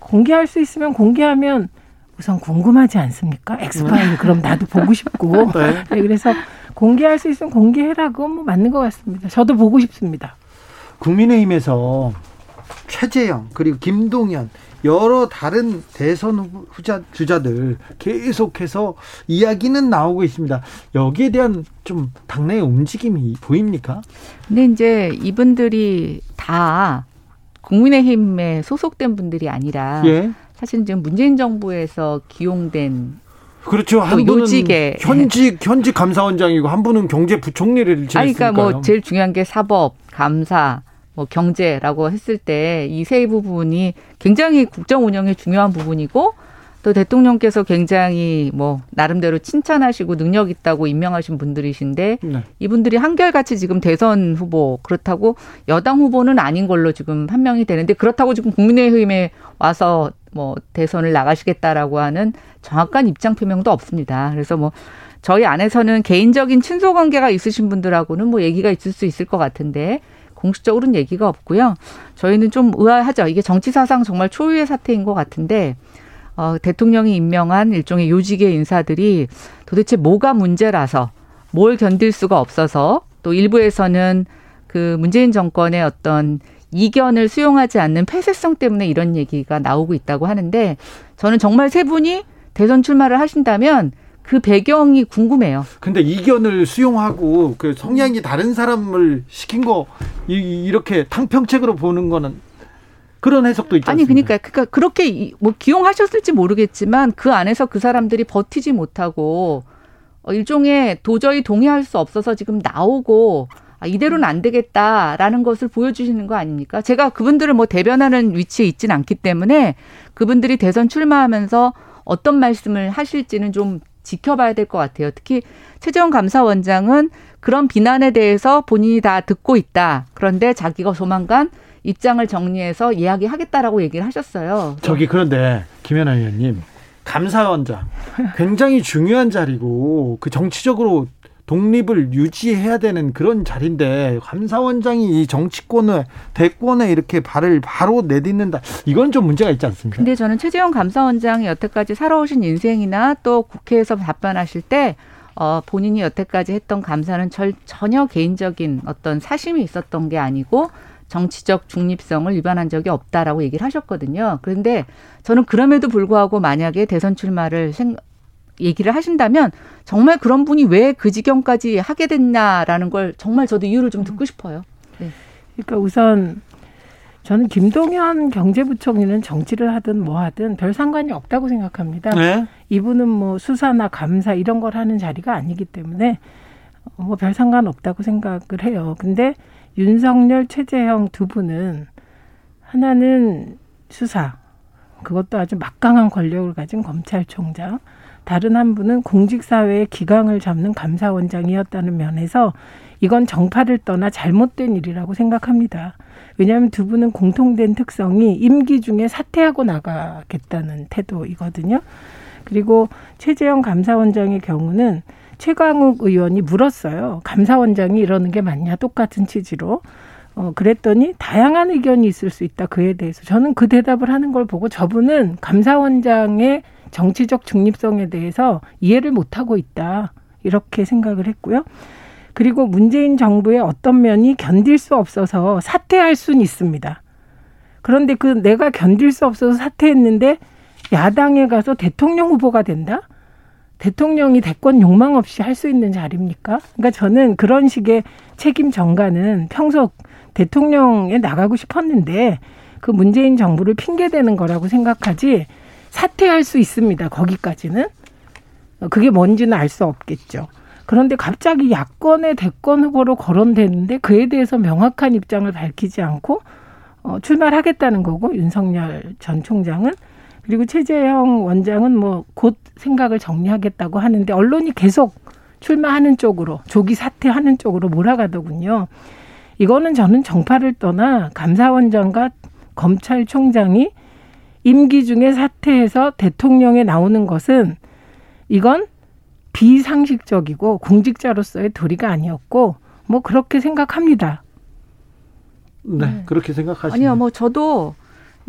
공개할 수 있으면 공개하면 우선 궁금하지 않습니까? 엑스파일 그럼 나도 보고 싶고. (laughs) 네. 네, 그래서 공개할 수 있으면 공개해라. 그건 뭐 맞는 것 같습니다. 저도 보고 싶습니다. 국민의힘에서 최재형 그리고 김동연 여러 다른 대선 후자 주자들 계속해서 이야기는 나오고 있습니다. 여기에 대한 좀 당내의 움직임이 보입니까? 근데 이제 이분들이 다 국민의힘에 소속된 분들이 아니라 예. 사실 지금 문재인 정부에서 기용된 그렇죠. 한 분은 요직에. 현직 현직 감사원장이고 한 분은 경제부총리를 지냈으니까요. 아니, 그러니까 뭐 제일 중요한 게 사법, 감사, 뭐 경제라고 했을 때 이 세 부분이 굉장히 국정 운영에 중요한 부분이고 또 대통령께서 굉장히 뭐 나름대로 칭찬하시고 능력 있다고 임명하신 분들이신데 네. 이분들이 한결같이 지금 대선 후보 그렇다고 여당 후보는 아닌 걸로 지금 판명이 되는데 그렇다고 지금 국민의힘에 와서 뭐 대선을 나가시겠다라고 하는 정확한 입장 표명도 없습니다. 그래서 뭐 저희 안에서는 개인적인 친소 관계가 있으신 분들하고는 뭐 얘기가 있을 수 있을 것 같은데 공식적으로는 얘기가 없고요. 저희는 좀 의아하죠. 이게 정치 사상 정말 초유의 사태인 것 같은데 어, 대통령이 임명한 일종의 요직의 인사들이 도대체 뭐가 문제라서 뭘 견딜 수가 없어서 또 일부에서는 그 문재인 정권의 어떤 이견을 수용하지 않는 폐쇄성 때문에 이런 얘기가 나오고 있다고 하는데 저는 정말 세 분이 대선 출마를 하신다면 그 배경이 궁금해요. 근데 이견을 수용하고 그 성향이 다른 사람을 시킨 거 이렇게 탕평책으로 보는 거는 그런 해석도 있죠. 아니 그러니까 그러니까 그렇게 뭐 기용하셨을지 모르겠지만 그 안에서 그 사람들이 버티지 못하고 어, 일종의 도저히 동의할 수 없어서 지금 나오고 아, 이대로는 안 되겠다라는 것을 보여주시는 거 아닙니까? 제가 그분들을 뭐 대변하는 위치에 있지는 않기 때문에 그분들이 대선 출마하면서 어떤 말씀을 하실지는 좀 지켜봐야 될 것 같아요. 특히 최재원 감사원장은 그런 비난에 대해서 본인이 다 듣고 있다. 그런데 자기가 조만간 입장을 정리해서 이야기하겠다라고 얘기를 하셨어요. 저기 그런데 김연아 의원님 감사원장 굉장히 중요한 자리고 그 정치적으로 독립을 유지해야 되는 그런 자리인데 감사원장이 이 정치권을 대권에 이렇게 발을 바로 내딛는다 이건 좀 문제가 있지 않습니까? 근데 저는 최재형 감사원장이 여태까지 살아오신 인생이나 또 국회에서 답변하실 때 어, 본인이 여태까지 했던 감사는 절, 전혀 개인적인 어떤 사심이 있었던 게 아니고 정치적 중립성을 위반한 적이 없다라고 얘기를 하셨거든요. 그런데 저는 그럼에도 불구하고 만약에 대선 출마를 생, 얘기를 하신다면 정말 그런 분이 왜 그 지경까지 하게 됐냐라는 걸 정말 저도 이유를 좀 듣고 싶어요. 네. 그러니까 우선 저는 김동연 경제부총리는 정치를 하든 뭐 하든 별 상관이 없다고 생각합니다. 네? 이분은 뭐 수사나 감사 이런 걸 하는 자리가 아니기 때문에 뭐 별 상관 없다고 생각을 해요. 근데 윤석열, 최재형 두 분은 하나는 수사, 그것도 아주 막강한 권력을 가진 검찰총장, 다른 한 분은 공직사회의 기강을 잡는 감사원장이었다는 면에서 이건 정파를 떠나 잘못된 일이라고 생각합니다. 왜냐하면 두 분은 공통된 특성이 임기 중에 사퇴하고 나가겠다는 태도이거든요. 그리고 최재형 감사원장의 경우는 최광욱 의원이 물었어요. 감사원장이 이러는 게 맞냐? 똑같은 취지로. 어, 그랬더니 다양한 의견이 있을 수 있다. 그에 대해서. 저는 그 대답을 하는 걸 보고 저분은 감사원장의 정치적 중립성에 대해서 이해를 못하고 있다. 이렇게 생각을 했고요. 그리고 문재인 정부의 어떤 면이 견딜 수 없어서 사퇴할 수는 있습니다. 그런데 그 내가 견딜 수 없어서 사퇴했는데 야당에 가서 대통령 후보가 된다? 대통령이 대권 욕망 없이 할 수 있는 자리입니까? 그러니까 저는 그런 식의 책임 전가는 평소 대통령에 나가고 싶었는데 그 문재인 정부를 핑계대는 거라고 생각하지 사퇴할 수 있습니다. 거기까지는. 그게 뭔지는 알 수 없겠죠. 그런데 갑자기 야권의 대권 후보로 거론되는데 그에 대해서 명확한 입장을 밝히지 않고 어, 출마를 하겠다는 거고 윤석열 전 총장은 그리고 최재형 원장은 뭐 곧 생각을 정리하겠다고 하는데 언론이 계속 출마하는 쪽으로 조기 사퇴하는 쪽으로 몰아가더군요. 이거는 저는 정파를 떠나 감사원장과 검찰총장이 임기 중에 사퇴해서 대통령에 나오는 것은 이건 비상식적이고 공직자로서의 도리가 아니었고 뭐 그렇게 생각합니다. 네, 네. 그렇게 생각하시죠. 아니요, 뭐 저도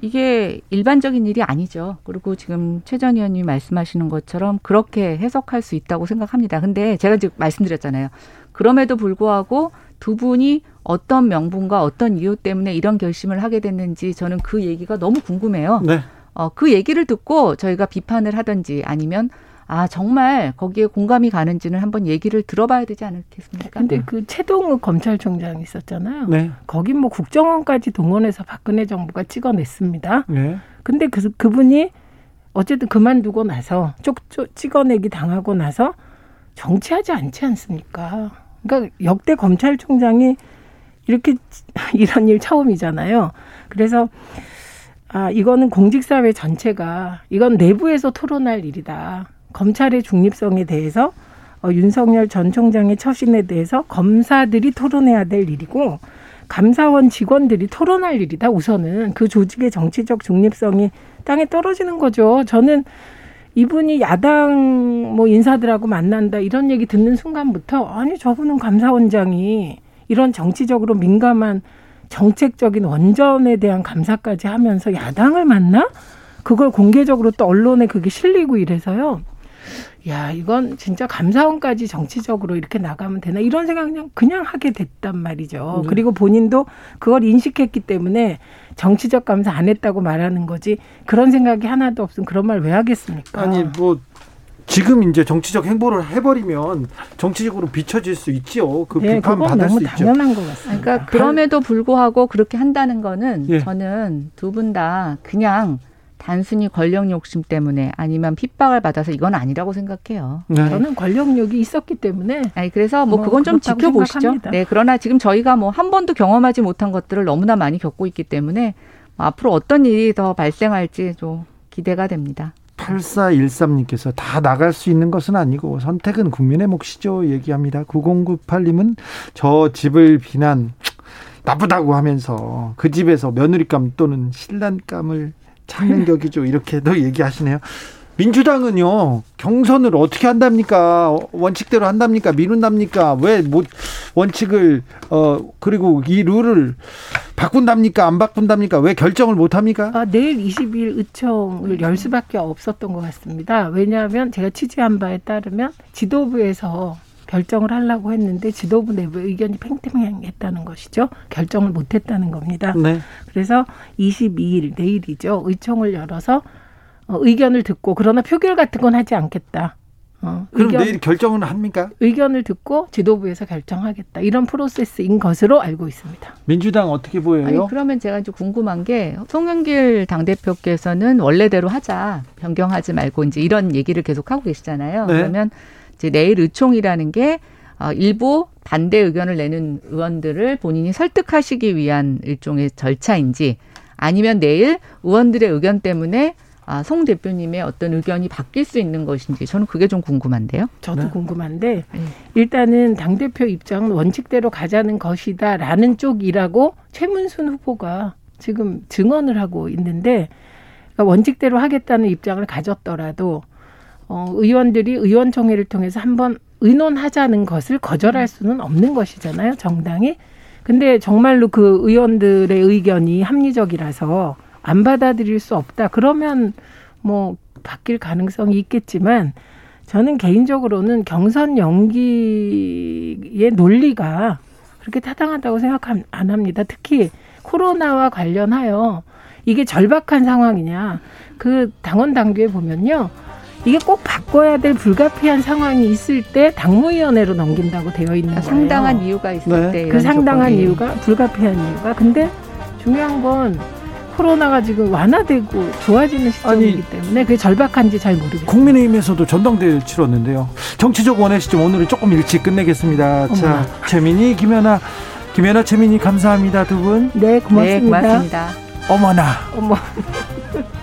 이게 일반적인 일이 아니죠. 그리고 지금 최전 의원님이 말씀하시는 것처럼 그렇게 해석할 수 있다고 생각합니다. 근데 제가 지금 말씀드렸잖아요. 그럼에도 불구하고 두 분이 어떤 명분과 어떤 이유 때문에 이런 결심을 하게 됐는지 저는 그 얘기가 너무 궁금해요. 네. 어, 그 얘기를 듣고 저희가 비판을 하든지 아니면 아 정말 거기에 공감이 가는지는 한번 얘기를 들어봐야 되지 않겠습니까? 근데 네. 그 최동욱 검찰총장 있었잖아요. 네. 거긴 뭐 국정원까지 동원해서 박근혜 정부가 찍어냈습니다. 네. 근데 그 그분이 어쨌든 그만두고 나서 쪽쪽 찍어내기 당하고 나서 정치하지 않지 않습니까? 그러니까 역대 검찰총장이 이렇게 (laughs) 이런 일 처음이잖아요. 그래서 아 이거는 공직사회 전체가 이건 내부에서 토론할 일이다. 검찰의 중립성에 대해서 어, 윤석열 전 총장의 처신에 대해서 검사들이 토론해야 될 일이고 감사원 직원들이 토론할 일이다. 우선은 그 조직의 정치적 중립성이 땅에 떨어지는 거죠. 저는 이분이 야당 뭐 인사들하고 만난다 이런 얘기 듣는 순간부터 아니 저분은 감사원장이 이런 정치적으로 민감한 정책적인 원전에 대한 감사까지 하면서 야당을 만나? 그걸 공개적으로 또 언론에 그게 실리고 이래서요. 야, 이건 진짜 감사원까지 정치적으로 이렇게 나가면 되나 이런 생각 그냥 그냥 하게 됐단 말이죠. 네. 그리고 본인도 그걸 인식했기 때문에 정치적 감사 안 했다고 말하는 거지 그런 생각이 하나도 없으면 그런 말 왜 하겠습니까? 아니 뭐 지금 이제 정치적 행보를 해버리면 정치적으로 비춰질 수 있죠. 그 네, 비판 받을 수 있죠. 당연한 것 같습니다. 그러니까 그럼에도 불구하고 그렇게 한다는 거는 예. 저는 두 분 다 그냥 단순히 권력 욕심 때문에 아니면 핍박을 받아서 이건 아니라고 생각해요. 네. 저는 권력욕이 있었기 때문에. 아니 그래서 뭐, 뭐 그건 좀 지켜보시죠. 생각합니다. 네, 그러나 지금 저희가 뭐 한 번도 경험하지 못한 것들을 너무나 많이 겪고 있기 때문에 뭐 앞으로 어떤 일이 더 발생할지 좀 기대가 됩니다. 8413님께서 다 나갈 수 있는 것은 아니고 선택은 국민의 몫이죠. 얘기합니다. 9098님은 저 집을 비난 나쁘다고 하면서 그 집에서 며느리감 또는 신랑감을 찾는 격이죠. 이렇게도 얘기하시네요. 민주당은요 경선을 어떻게 한답니까 원칙대로 한답니까 미룬답니까 왜뭐 원칙을 어 그리고 이 룰을 바꾼답니까 안 바꾼답니까 왜 결정을 못 합니까? 아, 내일 20일 의총을 열 수밖에 없었던 것 같습니다. 왜냐하면 제가 취재한 바에 따르면 지도부에서 결정을 하려고 했는데 지도부 내부 의견이 팽팽했다는 것이죠. 결정을 못했다는 겁니다. 네. 그래서 22일 내일이죠. 의총을 열어서 어, 의견을 듣고 그러나 표결 같은 건 하지 않겠다. 어, 그럼 의견, 내일 결정은 합니까? 의견을 듣고 지도부에서 결정하겠다. 이런 프로세스인 것으로 알고 있습니다. 민주당 어떻게 보여요? 아니, 그러면 제가 좀 궁금한 게 송영길 당 대표께서는 원래대로 하자. 변경하지 말고 이제 이런 얘기를 계속 하고 계시잖아요. 네. 그러면 이제 내일 의총이라는 게 어, 일부 반대 의견을 내는 의원들을 본인이 설득하시기 위한 일종의 절차인지 아니면 내일 의원들의 의견 때문에 아, 송 대표님의 어떤 의견이 바뀔 수 있는 것인지 저는 그게 좀 궁금한데요. 저도 네. 궁금한데 네. 일단은 당 대표 입장은 원칙대로 가자는 것이다라는 쪽이라고 최문순 후보가 지금 증언을 하고 있는데 그러니까 원칙대로 하겠다는 입장을 가졌더라도 어, 의원들이 의원총회를 통해서 한번 의논하자는 것을 거절할 수는 없는 것이잖아요, 정당이. 근데 정말로 그 의원들의 의견이 합리적이라서 안 받아들일 수 없다. 그러면 뭐 바뀔 가능성이 있겠지만 저는 개인적으로는 경선 연기의 논리가 그렇게 타당하다고 생각 안 합니다. 특히 코로나와 관련하여 이게 절박한 상황이냐. 그 당원 당규에 보면요. 이게 꼭 바꿔야 될 불가피한 상황이 있을 때 당무위원회로 넘긴다고 되어 있는 거예요. 상당한 이유가 있을 네. 때그 이런 상당한 조건이. 이유가 불가피한 이유가 근데 중요한 건 코로나가 지금 완화되고 좋아지는 시점이기 때문에 그게 절박한지 잘 모르겠어요. 국민의힘에서도 전당대회 치렀는데요. 정치적 원의 시점 오늘은 조금 일찍 끝내겠습니다. 자, 어머나. 최민희, 김연아, 김연아, 최민희 감사합니다 두 분. 네, 네, 고맙습니다. 고맙습니다. 어머나. 어머. (laughs)